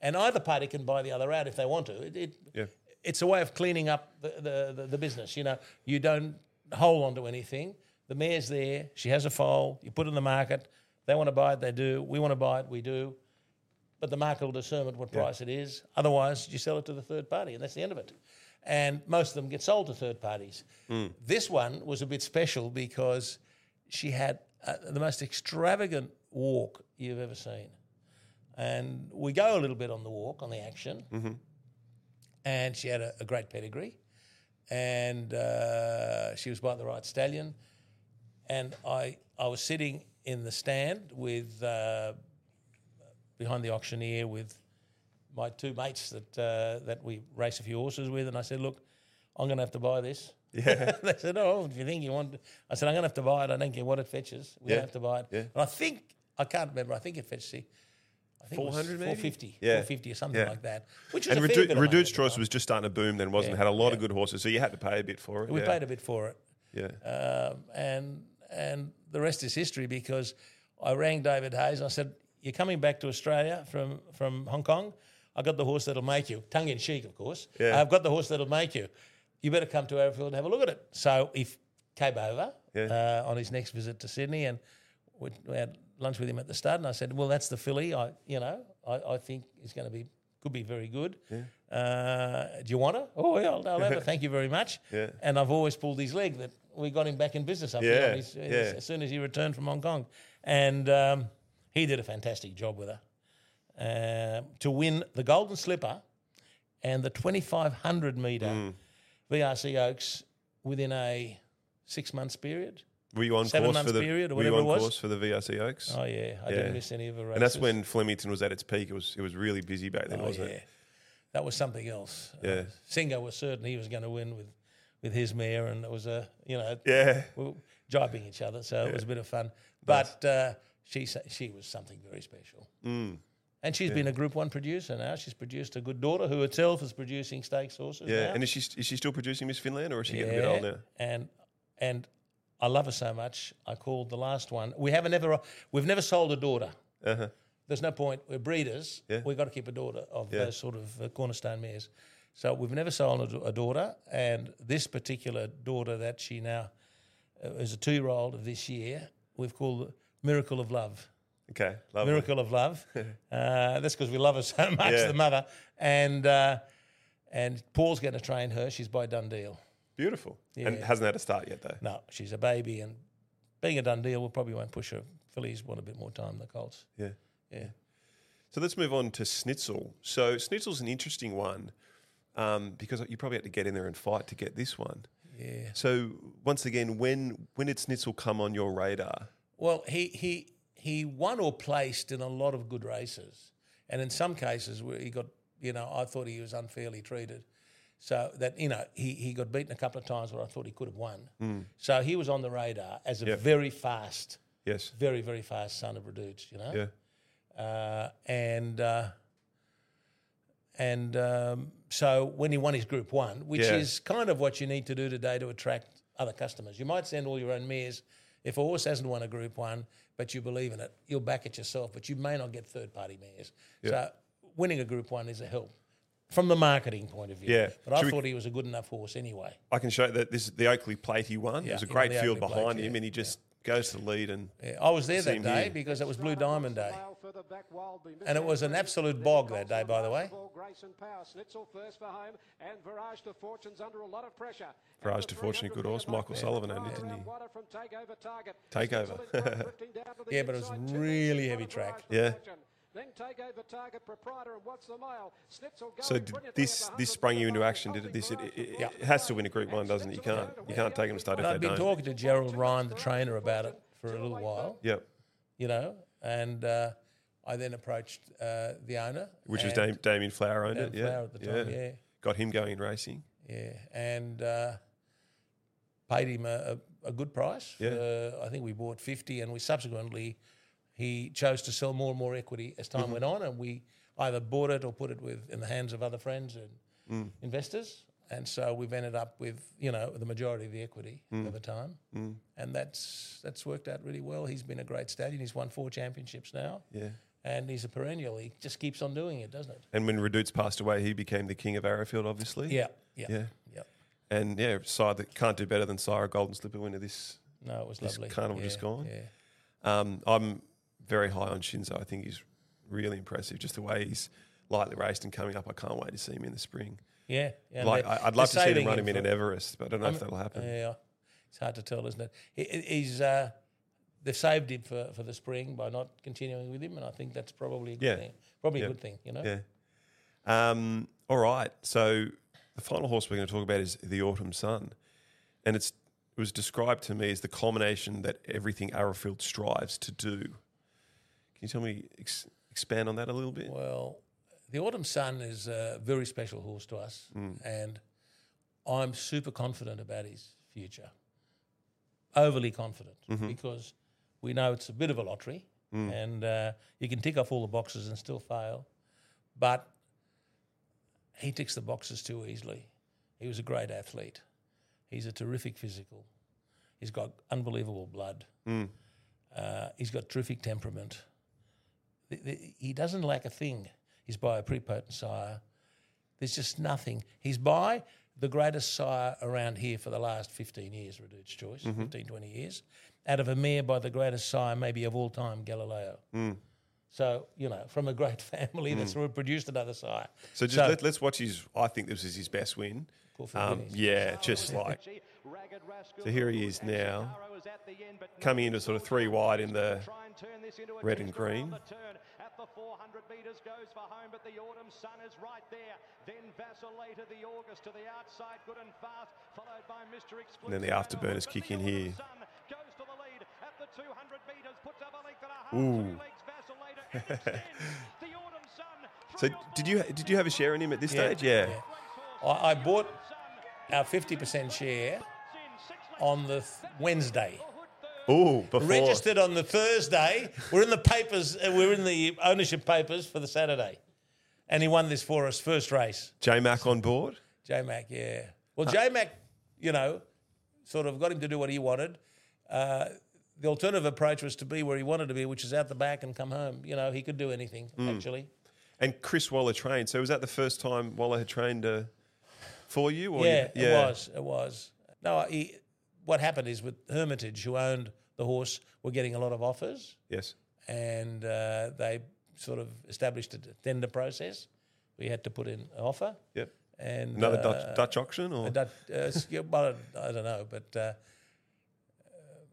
and either party can buy the other out if they want to. It, it, Yeah. It's a way of cleaning up the, the, the, the business. You know, you don't hold on to anything. The mare's there. She has a foal. You put it in the market. They want to buy it. They do. We want to buy it. We do but the market will determine what price it is. Otherwise, you sell it to the third party, and that's the end of it. And most of them get sold to third parties. This one was a bit special because she had uh, the most extravagant walk you've ever seen. And we go a little bit on the walk, on the action. And she had a, a great pedigree. And uh, she was by the right stallion. And I, I was sitting in the stand with uh, behind the auctioneer with my two mates that uh, that we race a few horses with, and I said, "Look, I'm going to have to buy this." Yeah. they said, "Oh, if you think you want," I said, "I'm going to have to buy it. I don't care what it fetches. We Yeah. have to buy it." Yeah. And I think I can't remember. I think it fetched I think 400 maybe? 450, Yeah. 450 or something Yeah. like that. Which was and a fair Redu- bit of money Redoute's at the Choice time. was just starting to boom then, wasn't it? Had a lot of good horses, so you had to pay a bit for it. We yeah. paid a bit for it. Yeah. um, and and the rest is history because I rang David Hayes and I said, "You're coming back to Australia from from Hong Kong. I got the horse that'll make you, tongue in cheek, of course. Yeah. I've got the horse that'll make you. You better come to Arrowfield and have a look at it." So he came over Yeah. uh, on his next visit to Sydney and we, we had lunch with him at the start, And I said, "Well, that's the filly. I you know I, I think is going to be." Could be very good. Uh, do you want her? Oh, yeah, I'll, I'll have her. Thank you very much. Yeah. And I've always pulled his leg that we got him back in business up Yeah, here on his, his- as soon as he returned from Hong Kong. And um, he did a fantastic job with her uh, to win the Golden Slipper and the 2500 metre Hmm. VRC Oaks within a six months period. Were you on Seven course for the period or were you on it was? course for the VRC Oaks? Oh, yeah. I Yeah. didn't miss any of her races. and that's when Flemington was at its peak. It was it was really busy back then, Oh, wasn't yeah. it? that was something else. Uh, Singo was certain he was going to win with, with his mare, and it was a you know Yeah. we were jibing each other, so it was a bit of fun. But uh, she she was something very special. Mm. And she's been a Group One producer now. She's produced a good daughter who herself is producing stakes horses. Yeah. now. And is she is she still producing Miss Finland or is she getting a bit old now? And and I love her so much. I called the last one. We haven't ever we've never sold a daughter. Uh-huh. There's no point. We're breeders. Yeah. We've got to keep a daughter of Yeah. those sort of uh, cornerstone mares. So we've never sold a, a daughter, and this particular daughter that she now uh, is a two-year-old of this year, we've called Miracle of Love. Okay. Lovely. Miracle of Love. uh, that's because we love her so much, Yeah. the mother. And uh, and Paul's going to train her. She's by Dundeel. Beautiful. And hasn't had a start yet though. No, she's a baby, and being a Dundeel, we probably won't push her. Fillies want a bit more time. The Colts. Yeah. Yeah. So let's move on to Snitzel. So Snitzel's an interesting one um, because you probably had to get in there and fight to get this one. Yeah. So once again, when when did Snitzel come on your radar? Well, he he he won or placed in a lot of good races, and in some cases where he got, you know, I thought he was unfairly treated. So that you know he, he got beaten a couple of times where I thought he could have won. So he was on the radar as a Yeah. very fast, Yes. very very fast son of Redoute's, you know. Yeah. Uh, and uh, and um, so when he won his Group One, which Yeah. is kind of what you need to do today to attract other customers, you might send all your own mares. If a horse hasn't won a Group One, but you believe in it, you'll back it yourself. But you may not get third party mares. So winning a Group One is a help from the marketing point of view. Yeah. But I Should we- thought he was a good enough horse anyway. I can show that this is the Oakleigh plate he won. Yeah, There's a great the field Oakleigh Plate, behind him, yeah. and he just goes to the lead. And Yeah, I was there that day here. because it was Blue Diamond Day. And it was an absolute bog that day, by the way. Virage de Fortune, good horse. Michael Sullivan owned it, didn't he? Takeover. Yeah, but it was really heavy track. Yeah. Then Takeover Target proprietor and what's the mile? Snitzel So going did this this 100 sprung you into action, did it? This it, it, it, Yeah. it has to win a Group One, doesn't it? You can't you can't take him to start if I'd they been don't. talking to Gerald Ryan, the trainer, about it for a little while, Yep. you know, and uh, I then approached uh, the owner. Which was Dam- Damien Flower owned Damien it. Yeah. Flower at the time, yeah. Got him going in racing. Yeah, and uh, paid him a, a, a good price. Yeah. Uh, I think we bought 50 and we subsequently, he chose to sell more and more equity as time Mm-hmm. went on and we either bought it or put it with in the hands of other friends and Mm. investors. And so we've ended up with, you know, the majority of the equity Mm. over time. And that's that's worked out really well. He's been a great stallion. He's won four championships now. Yeah. And he's a perennial. He just keeps on doing it, doesn't it? And when Redoutes passed away, he became the king of Arrowfield, obviously. Yeah, yeah, Yeah. yeah. And yeah, side that can't do better than Sire Golden Slipper winner this. No, it was This lovely. carnival yeah, just gone? Yeah. Um, I'm very high on Shinzo. I think he's really impressive. Just the way he's lightly raced and coming up. I can't wait to see him in the spring. Yeah, yeah. like I- I'd love to see them run him in an Everest, but I don't know if that'll happen. Yeah, it's hard to tell, isn't it? He, he- he's uh, they've saved him for, for the spring by not continuing with him, and I think that's probably a good Yeah. thing. Probably Yeah. a good thing, you know. Yeah. Um, all right. So the final horse we're going to talk about is the Autumn Sun, and it's it was described to me as the culmination that everything Arrowfield strives to do. Can you tell me ex- expand on that a little bit? Well, the Autumn Sun is a very special horse to us, Mm. and I'm super confident about his future. Overly confident Mm-hmm. because we know it's a bit of a lottery, Mm. and uh, you can tick off all the boxes and still fail, but he ticks the boxes too easily. He was a great athlete. He's a terrific physical. He's got unbelievable blood. Mm. Uh, he's got terrific temperament. He doesn't lack a thing. He's by a prepotent sire. There's just nothing. He's by the greatest sire around here for the last 15 years, Redoute's Choice, Mm-hmm. 15, 20 years, out of a mare by the greatest sire maybe of all time, Galileo. Mm. So, you know, from a great family that's produced another sire. So just let, let's watch his. I think this is his best win. Um, yeah, just like So here he is now, coming into sort of three wide in the red and green. At the 400 metres goes for home, but the autumn sun is right. Then the August to the outside, good and fast, followed by Mr. Exclusive. And then the afterburners kick in here. Sun goes to the lead at the 200 metres, puts up a length and a half, Ooh. two legs Vacillator, and extends. the autumn sun So did you did you have a share in him at this stage? Yeah. I, I bought our 50% share on the Wednesday. Oh, before Registered on the Thursday. We're in the papers. uh, We're in the ownership papers for the Saturday, and he won this for us first race. J Mac on board. J Mac, yeah. Well, J Mac, you know, sort of got him to do what he wanted. Uh, the alternative approach was to be where he wanted to be, which is out the back and come home. You know, he could do anything actually. And Chris Waller trained. So was that the first time Waller had trained uh, for you? Or Yeah, you- it was. It was. No, he, what happened is with Hermitage, who owned the horse, were getting a lot of offers, Yes. and uh, they sort of established a tender process. We had to put in an offer, Yep. and Another uh, Dutch, Dutch auction, or a Dutch, uh, well, I don't know, but uh,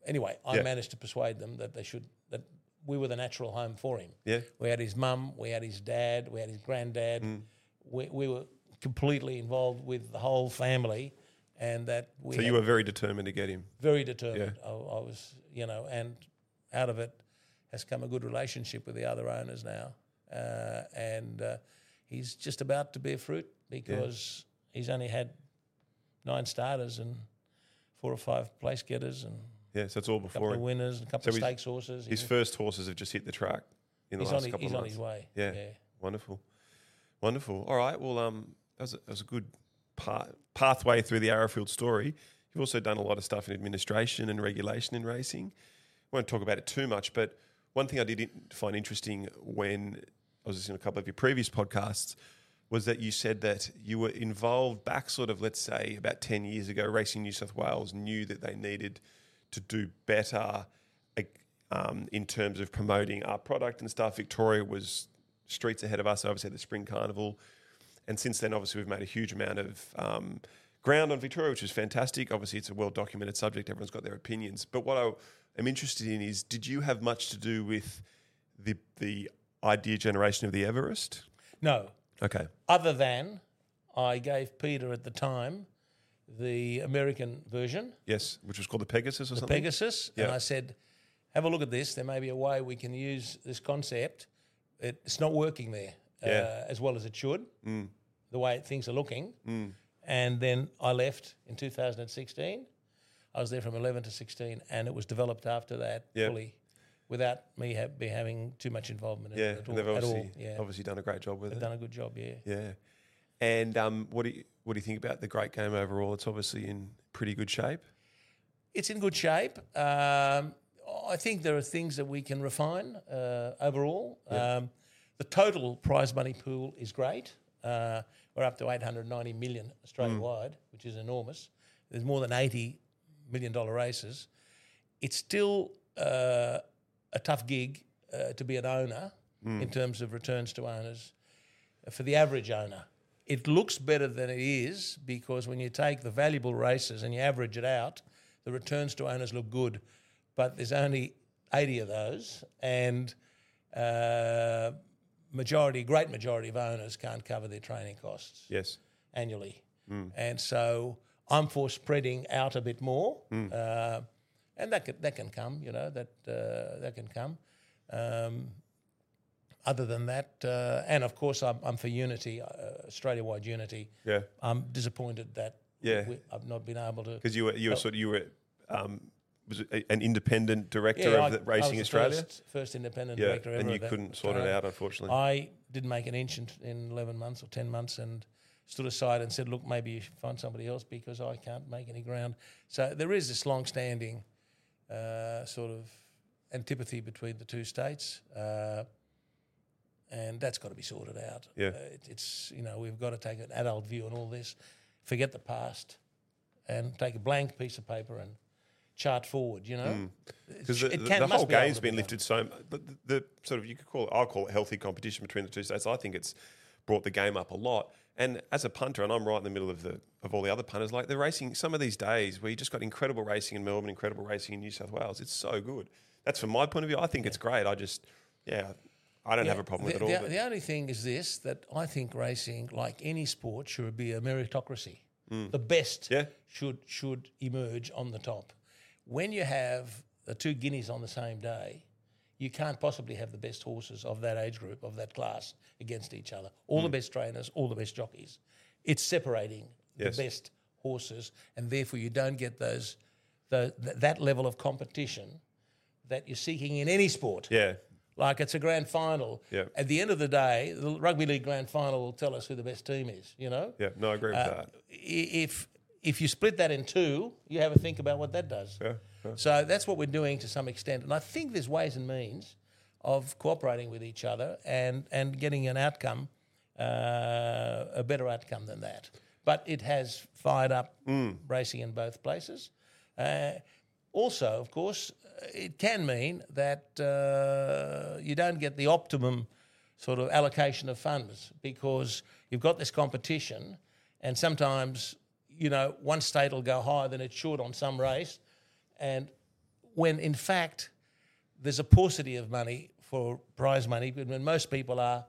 anyway, I Yeah. managed to persuade them that they should that we were the natural home for him. Yeah. we had his mum, we had his dad, we had his granddad. Mm. We, we were completely involved with the whole family, and that we so you were very determined to get him. very determined. I, I was, you know, and out of it has come a good relationship with the other owners now, uh, and uh, he's just about to bear fruit because he's only had nine starters and four or five place getters and Yeah. So it's all a couple before of winners and a couple So of stakes horses. His He's- first horses have just hit the track in the he's, last on, couple he's of on months. his way. Yeah. yeah. Wonderful. Wonderful. All right. Well, um, that was a, that was a good pa- pathway through the Arrowfield story. You've also done a lot of stuff in administration and regulation in racing. I won't talk about it too much, but one thing I did find interesting when I was listening to a couple of your previous podcasts was that you said that you were involved back sort of, let's say, about 10 years ago, Racing New South Wales knew that they needed to do better um, in terms of promoting our product and stuff. Victoria was streets ahead of us, obviously, at the Spring Carnival. And since then, obviously, we've made a huge amount of um, ground on Victoria, which is fantastic. Obviously, it's a well documented subject, everyone's got their opinions. But what I am interested in is did you have much to do with the, the idea generation of the Everest? No, Okay. other than I gave Peter at the time the American version, Yes, which was called the Pegasus or the something? Pegasus, and I said, "Have a look at this. There may be a way we can use this concept. It, it's not working there Yeah. uh, as well as it should. Mm. The way things are looking." And then I left in 2016. I was there from 11 to 16, and it was developed after that Yeah. fully, without me ha- be having too much involvement Yeah, at all. they've at all. obviously, Yeah, obviously done a great job with they've it. done a good job. Yeah. Yeah. And um, what do you what do you think about the great game overall? It's obviously in pretty good shape. It's in good shape. Um, I think there are things that we can refine uh, overall. Um, the total prize money pool is great. Uh, we're up to 890 million Australia wide, which is enormous. There's more than 80 million dollar races. It's still uh, a tough gig uh, to be an owner in terms of returns to owners for the average owner. It looks better than it is because when you take the valuable races and you average it out, the returns to owners look good, but there's only 80 of those, and uh, majority, great majority of owners can't cover their training costs Yes. annually, and so I'm for spreading out a bit more, Mm. uh, and that can, that can come, you know, that uh, that can come. Um, other than that, uh, and of course, I'm, I'm for unity, uh, Australia-wide unity. Yeah. I'm disappointed that Yeah. we, I've not been able to. Because you were you were sort of you were um, was an independent director I- of the I Racing the Australia. First, first independent yeah, director ever. and you couldn't sort it out, unfortunately. I didn't make an inch in, in 11 months or 10 months and stood aside and said, look, maybe you should find somebody else because I can't make any ground. So there is this long standing uh, sort of antipathy between the two states. Uh, and that's got to be sorted out. Yeah. Uh, it, it's, you know, we've got to take an adult view on all this, forget the past, and take a blank piece of paper and chart forward, you know? Because It the, the, the whole game's be been done. lifted so. The, the, the sort of you could call it, I'll call it healthy competition between the two states. I think it's brought the game up a lot. And as a punter, and I'm right in the middle of the of all the other punters, like the racing, some of these days where you just got incredible racing in Melbourne, incredible racing in New South Wales. It's so good. That's from my point of view. I think it's great. I just, yeah, I don't have a problem the, with it all. The, the only thing is this that I think racing, like any sport, should be a meritocracy. The best Mm. Yeah. should should emerge on the top. When you have the two guineas on the same day, you can't possibly have the best horses of that age group, of that class, against each other. All the best trainers, all the best jockeys. It's separating Yes. the best horses, and therefore you don't get those, the, th- that level of competition that you're seeking in any sport. Yeah. Like it's a grand final. Yeah. At the end of the day, the rugby league grand final will tell us who the best team is. You know, Yeah. No, I agree with Uh, that. If if you split that in two, you have a think about what that does. Yeah. yeah. So that's what we're doing to some extent, and I think there's ways and means of cooperating with each other and and getting an outcome, uh, a better outcome than that. But it has fired up racing in both places. Uh, also, of course, it can mean that uh, you don't get the optimum sort of allocation of funds because you've got this competition, and sometimes you know one state will go higher than it should on some race, and when in fact there's a paucity of money for prize money, when most people are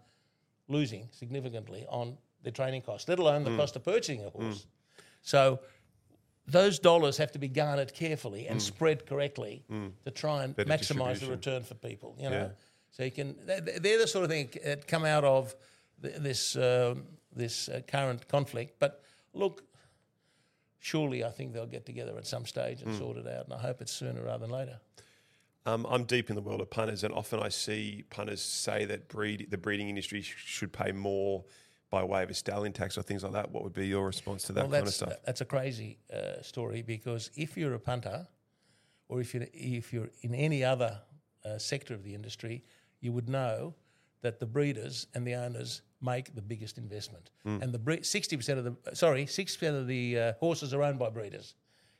losing significantly on their training costs, let alone the Mm. cost of purchasing a horse. So those dollars have to be garnered carefully and spread correctly to try and Mm. Better maximise the return for people. You know, Yeah. so you can. they- They're the sort of thing that come out of this um, this uh, current conflict. But look, surely I think they'll get together at some stage Mm. and sort it out, and I hope it's sooner rather than later. Um, I'm deep in the world of punters, and often I see punters say that breed the breeding industry sh- should pay more by way of a stallion tax or things like that. What would be your response to that well, kind of stuff? that's a crazy uh, story because if you're a punter, or if you're if you're in any other uh, sector of the industry, you would know that the breeders and the owners make the biggest investment, Hmm. and the sixty percent of the sorry sixty percent of the uh, horses are owned by breeders.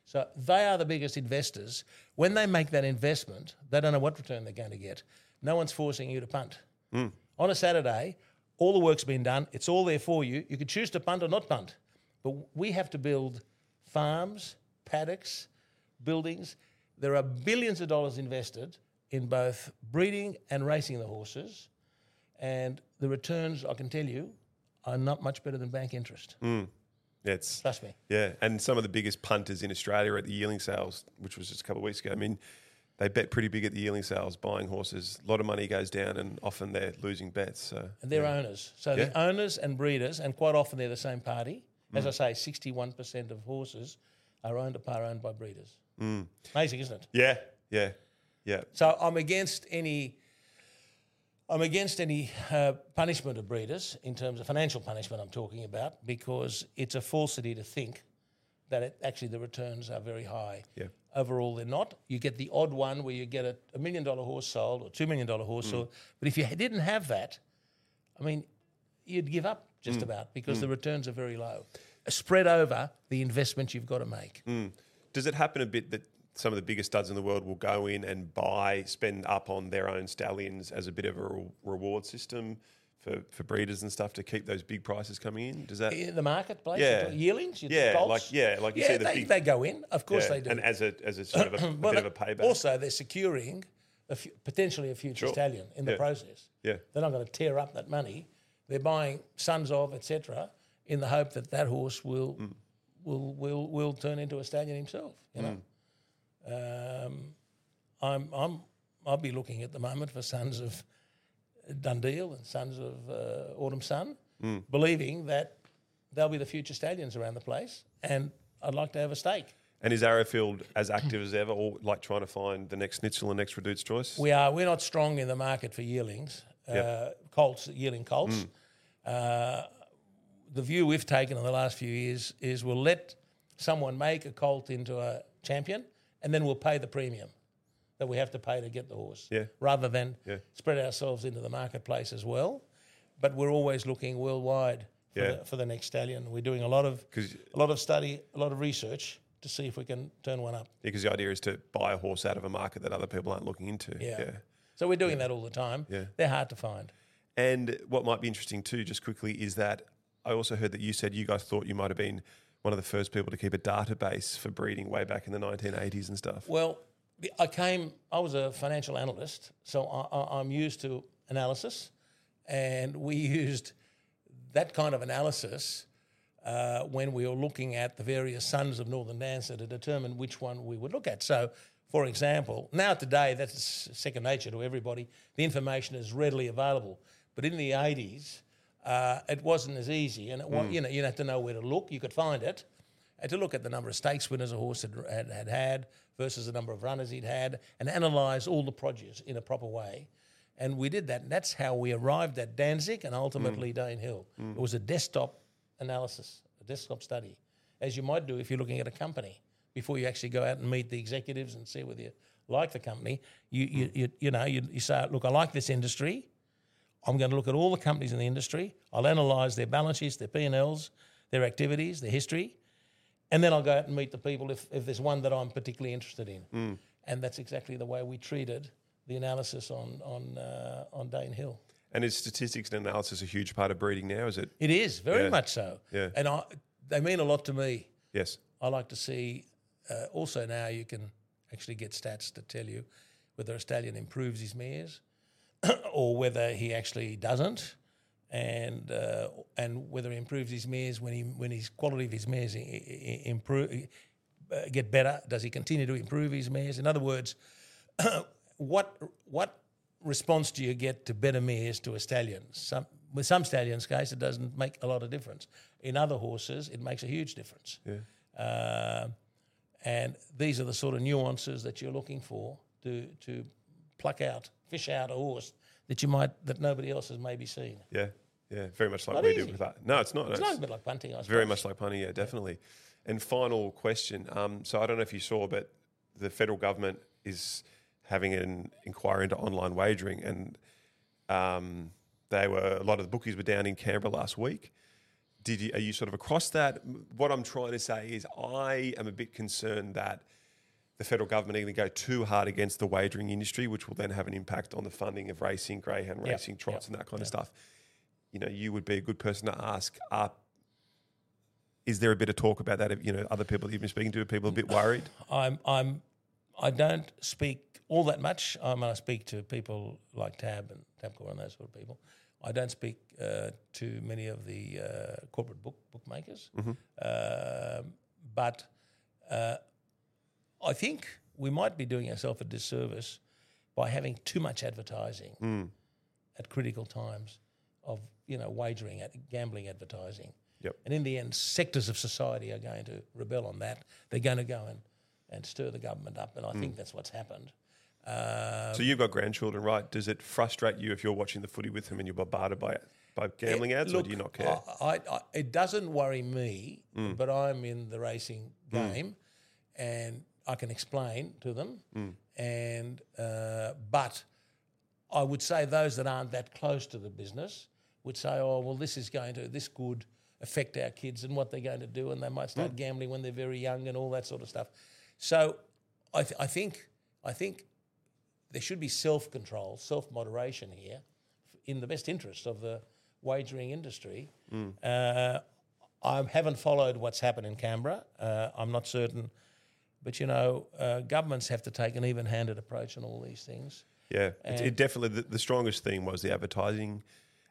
So they are the biggest investors. When they make that investment, they don't know what return they're going to get. No one's forcing you to punt. On a Saturday, all the work's been done. It's all there for you. You could choose to punt or not punt. But we have to build farms, paddocks, buildings. There are billions of dollars invested in both breeding and racing the horses. And the returns, I can tell you, are not much better than bank interest. Mm. Yeah, it's Trust me. yeah, and some of the biggest punters in Australia at the yearling sales, which was just a couple of weeks ago. I mean, they bet pretty big at the yearling sales, buying horses. A lot of money goes down, and often they're losing bets. So And they're owners. So the owners and breeders, and quite often they're the same party. Mm. As I say, 61% of horses are owned or are owned by breeders. Mm. Amazing, isn't it? yeah, yeah, yeah. So I'm against any. I'm against any uh, punishment of breeders in terms of financial punishment. I'm talking about because it's a falsity to think that it, actually the returns are very high. Yeah. Overall, they're not. You get the odd one where you get a, a million dollar horse sold or two million dollar horse hmm. sold. But if you didn't have that, I mean, you'd give up just hmm. about because hmm. the returns are very low. Spread over the investment you've got to make. Does it happen a bit that some of the biggest studs in the world will go in and buy, spend up on their own stallions as a bit of a re- reward system for, for breeders and stuff to keep those big prices coming in? Does that? In the marketplace, Yeah. yearlings, Yeah, colts? like- yeah, like you yeah, see the they, big- they go in. Of course yeah, they do. And as a as a sort of a, a Well, bit of a payback. Also, they're securing a fu- potentially a future Sure. stallion in the process. Yeah. They're not going to tear up that money. They're buying sons of, etc., in the hope that that horse will Mm. will will will turn into a stallion himself. You know, Mm. Um, I'm I'm I'll be looking at the moment for sons of Dundeel and sons of uh, Autumn Sun, Mm. believing that they'll be the future stallions around the place, and I'd like to have a stake. And is Arrowfield as active as ever, or like trying to find the next Snitzel and next Redoute's choice? We are. We're not strong in the market for yearlings, uh, Yep. colts, yearling colts. Uh, the view we've taken in the last few years is we'll let someone make a colt into a champion, and then we'll pay the premium that we have to pay to get the horse, Yeah. rather than Yeah. spread ourselves into the marketplace as well. But we're always looking worldwide for, Yeah. the, for the next stallion. We're doing a lot of a lot of study, a lot of research to see if we can turn one up. Because the idea is to buy a horse out of a market that other people aren't looking into. Yeah. So we're doing that all the time. Yeah. They're hard to find. And what might be interesting too, just quickly, is that I also heard that you said you guys thought you might have been one of the first people to keep a database for breeding way back in the 1980s and stuff. Well, I came, I was a financial analyst, so I, I'm used to analysis, and we used that kind of analysis uh, when we were looking at the various sons of Northern Dancer to determine which one we would look at. So, For example, now today that's second nature to everybody. The information is readily available, but in the eighties, uh, it wasn't as easy, and it wa- hmm. you know you had to know where to look. You could find it, and to look at the number of stakes winners a horse had had, had, had versus the number of runners he'd had, and analyse all the produce in a proper way. And we did that. And that's how we arrived at Danzig and ultimately hmm. Danehill. Hmm. It was a desktop analysis, a desktop study, as you might do if you're looking at a company before you actually go out and meet the executives and see whether you like the company. You, you, you, you know, you, you say, look, I like this industry. I'm going to look at all the companies in the industry. I'll analyse their balance sheets, their P&Ls, their activities, their history, and then I'll go out and meet the people if, if there's one that I'm particularly interested in. And that's exactly the way we treated the analysis on on uh, on Danehill. And is statistics and analysis a huge part of breeding now? Is it? It is very Yeah. much so, Yeah. and I, they mean a lot to me. Yes. I like to see. Uh, also now you can actually get stats to tell you whether a stallion improves his mares or whether he actually doesn't, and uh, and whether he improves his mares when he when his quality of his mares improve uh, get better. Does he continue to improve his mares? In other words, what what response do you get to better mares to a stallion? Some with some stallions' case, it doesn't make a lot of difference. In other horses, it makes a huge difference. Yeah. Uh, and these are the sort of nuances that you're looking for to to pluck out, fish out a horse that you might that nobody else has maybe seen. Yeah. Yeah. Very much like Not we easy. did with that. No, it's not. It's No, like a bit like punting, I suppose. Very much like punting, yeah, definitely. And final question. Um, so I don't know if you saw, but the federal government is having an inquiry into online wagering, and um, they were a lot of the bookies were down in Canberra last week. Did you are you sort of across that? What I'm trying to say is, I am a bit concerned that the federal government are going to go too hard against the wagering industry, which will then have an impact on the funding of racing, greyhound Yeah, racing, trots, yeah, and that kind of stuff. You know, you would be a good person to ask. Are is there a bit of talk about that? You know, other people that you've been speaking to, are people a bit worried? I'm I'm I don't speak all that much. I mean, I speak to people like Tab and Tabcorp and those sort of people. I don't speak uh, to many of the uh, corporate book bookmakers, Um but uh, I think we might be doing ourselves a disservice by having too much advertising hmm. at critical times of you know wagering at gambling advertising. Yep. And in the end, sectors of society are going to rebel on that. They're going to go and, and stir the government up, and I think hmm. that's what's happened. Uh, So um, you've got grandchildren, right? Does it frustrate you if you're watching the footy with them and you're bombarded by by gambling ads, or do you not care? I, I, it doesn't worry me, hmm. but I'm in the racing game, and I can explain to them. And uh, but I would say those that aren't that close to the business would say, "Oh, well, this is going to this could affect our kids and what they're going to do, and they might start gambling when they're very young and all that sort of stuff." So, I, th- I think I think there should be self control, self moderation here, in the best interest of the wagering industry. Uh, I haven't followed what's happened in Canberra. Uh, I'm not certain, but you know, uh, governments have to take an even-handed approach on all these things. Yeah, it, it definitely the, the strongest thing was the advertising,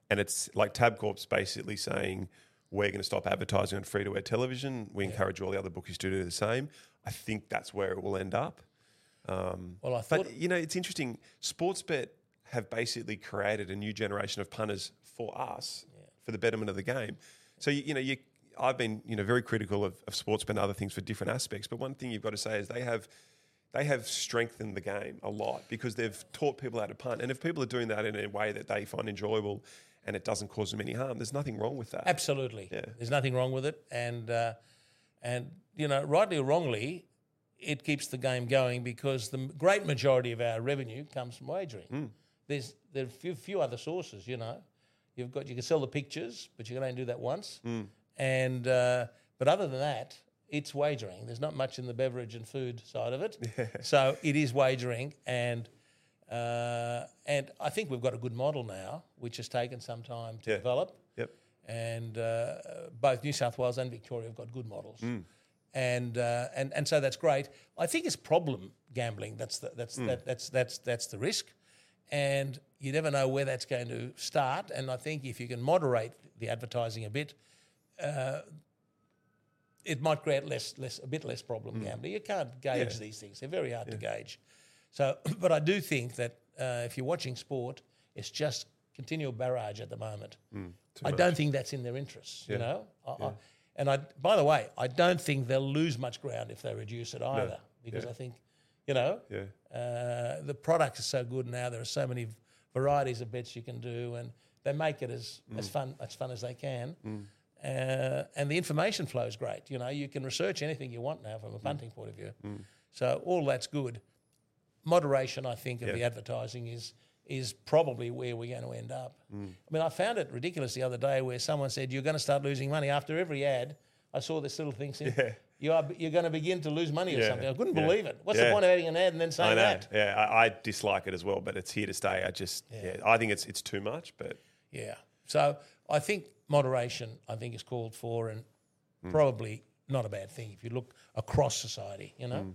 and it's like Tabcorp's basically saying we're going to stop advertising on free to air television. We encourage all the other bookies to do the same. I think that's where it will end up. Um, Well, I thought but you know, it's interesting. Sportsbet have basically created a new generation of punters for us for the betterment of the game. So you, you know, you, I've been you know very critical of, of Sportsbet and other things for different aspects. But one thing you've got to say is they have they have strengthened the game a lot because they've taught people how to punt. And if people are doing that in a way that they find enjoyable and it doesn't cause them any harm, there's nothing wrong with that. Absolutely, there's nothing wrong with it, and uh, and you know, rightly or wrongly, it keeps the game going because the great majority of our revenue comes from wagering. There's there are few few other sources. You know, you've got you can sell the pictures, but you can only do that once, and uh, but other than that. It's wagering. There's not much in the beverage and food side of it, so it is wagering, and uh, and I think we've got a good model now, which has taken some time to Yeah. develop Yep. and uh, both New South Wales and Victoria have got good models, and uh, and and so that's great. I think it's problem gambling. That's the, that's that, that's that's that's the risk, and you never know where that's going to start. And I think if you can moderate the advertising a bit, uh, it might create less, less, a bit less problem gambling. You can't gauge Mm. Yeah. these things; they're very hard to gauge. So, but I do think that uh, if you're watching sport, it's just continual barrage at the moment. I don't think that's in their interests. You Mm, know, I, I, and I, by the way, I don't think they'll lose much ground if they reduce it either, because Yeah. I think, you know, Yeah. uh, the product is so good now. There are so many varieties of bets you can do, and they make it as, as Mm. fun as fun as they can. Uh, and the information flow is great. You know, you can research anything you want now Mm. from a punting point of view. So all that's good. Moderation, I think, of Yeah. the advertising is is probably where we're going to end up. Mm. I mean, I found it ridiculous the other day where someone said you're going to start losing money after every ad. I saw this little thing saying Yeah. you are you're going to begin to lose money or Yeah. something. I couldn't Yeah. believe it. What's the point of having an ad and then saying that? Yeah, I, I dislike it as well, but it's here to stay. I just, yeah. I think it's it's too much, but Yeah. So I think moderation, I think, is called for and probably not a bad thing if you look across society, you know?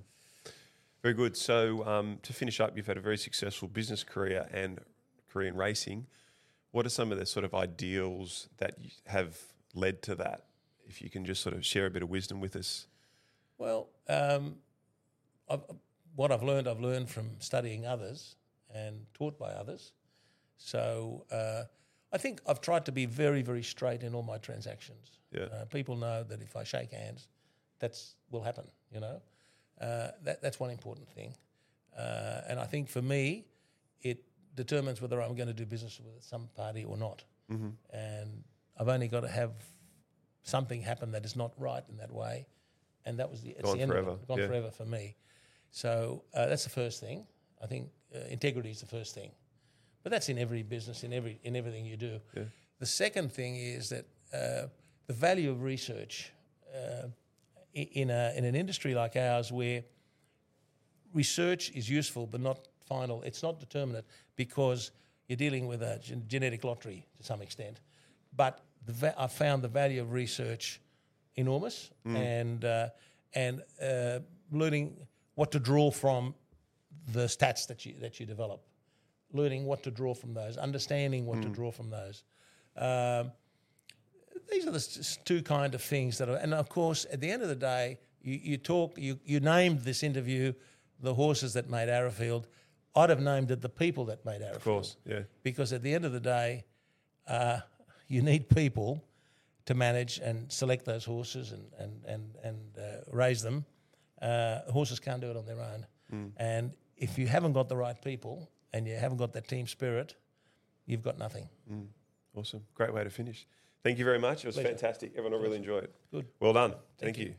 very good. So um, to finish up, you've had a very successful business career and career in racing. What are some of the sort of ideals that you have led to that? If you can just sort of share a bit of wisdom with us. Well, um, I've, what I've learned, I've learned from studying others and taught by others. So uh, I think I've tried to be very, very straight in all my transactions. Yeah. Uh, people know that if I shake hands, that's will happen. You know, uh, that that's one important thing. Uh, and I think for me, it determines whether I'm going to do business with some party or not. Mm-hmm. And I've only got to have something happen that is not right in that way, and that was the, it's Gone the end forever, of it. Gone yeah. forever for me. So uh, that's the first thing. I think uh, integrity is the first thing, but that's in every business, in every in everything you do. The second thing is that uh, the value of research uh, in a in an industry like ours where research is useful but not final. It's not determinate because you're dealing with a gen- genetic lottery to some extent. But the va- I found the value of research enormous and uh, and uh, learning what to draw from the stats that you that you develop, learning what to draw from those, understanding what to draw from those. Um, these are the two kind of things that are, and of course, at the end of the day, you, you talk, you, you named this interview the horses that made Arrowfield. I'd have named it the people that made Arrowfield. Of course, yeah. Because at the end of the day, uh, you need people to manage and select those horses and and and and uh, raise them. Uh, horses can't do it on their own, and if you haven't got the right people and you haven't got that team spirit, you've got nothing. Mm. Awesome. Great way to finish. Thank you very much. It was Pleasure. fantastic. Everyone will really enjoyed it. Good. Well done. Thank, you.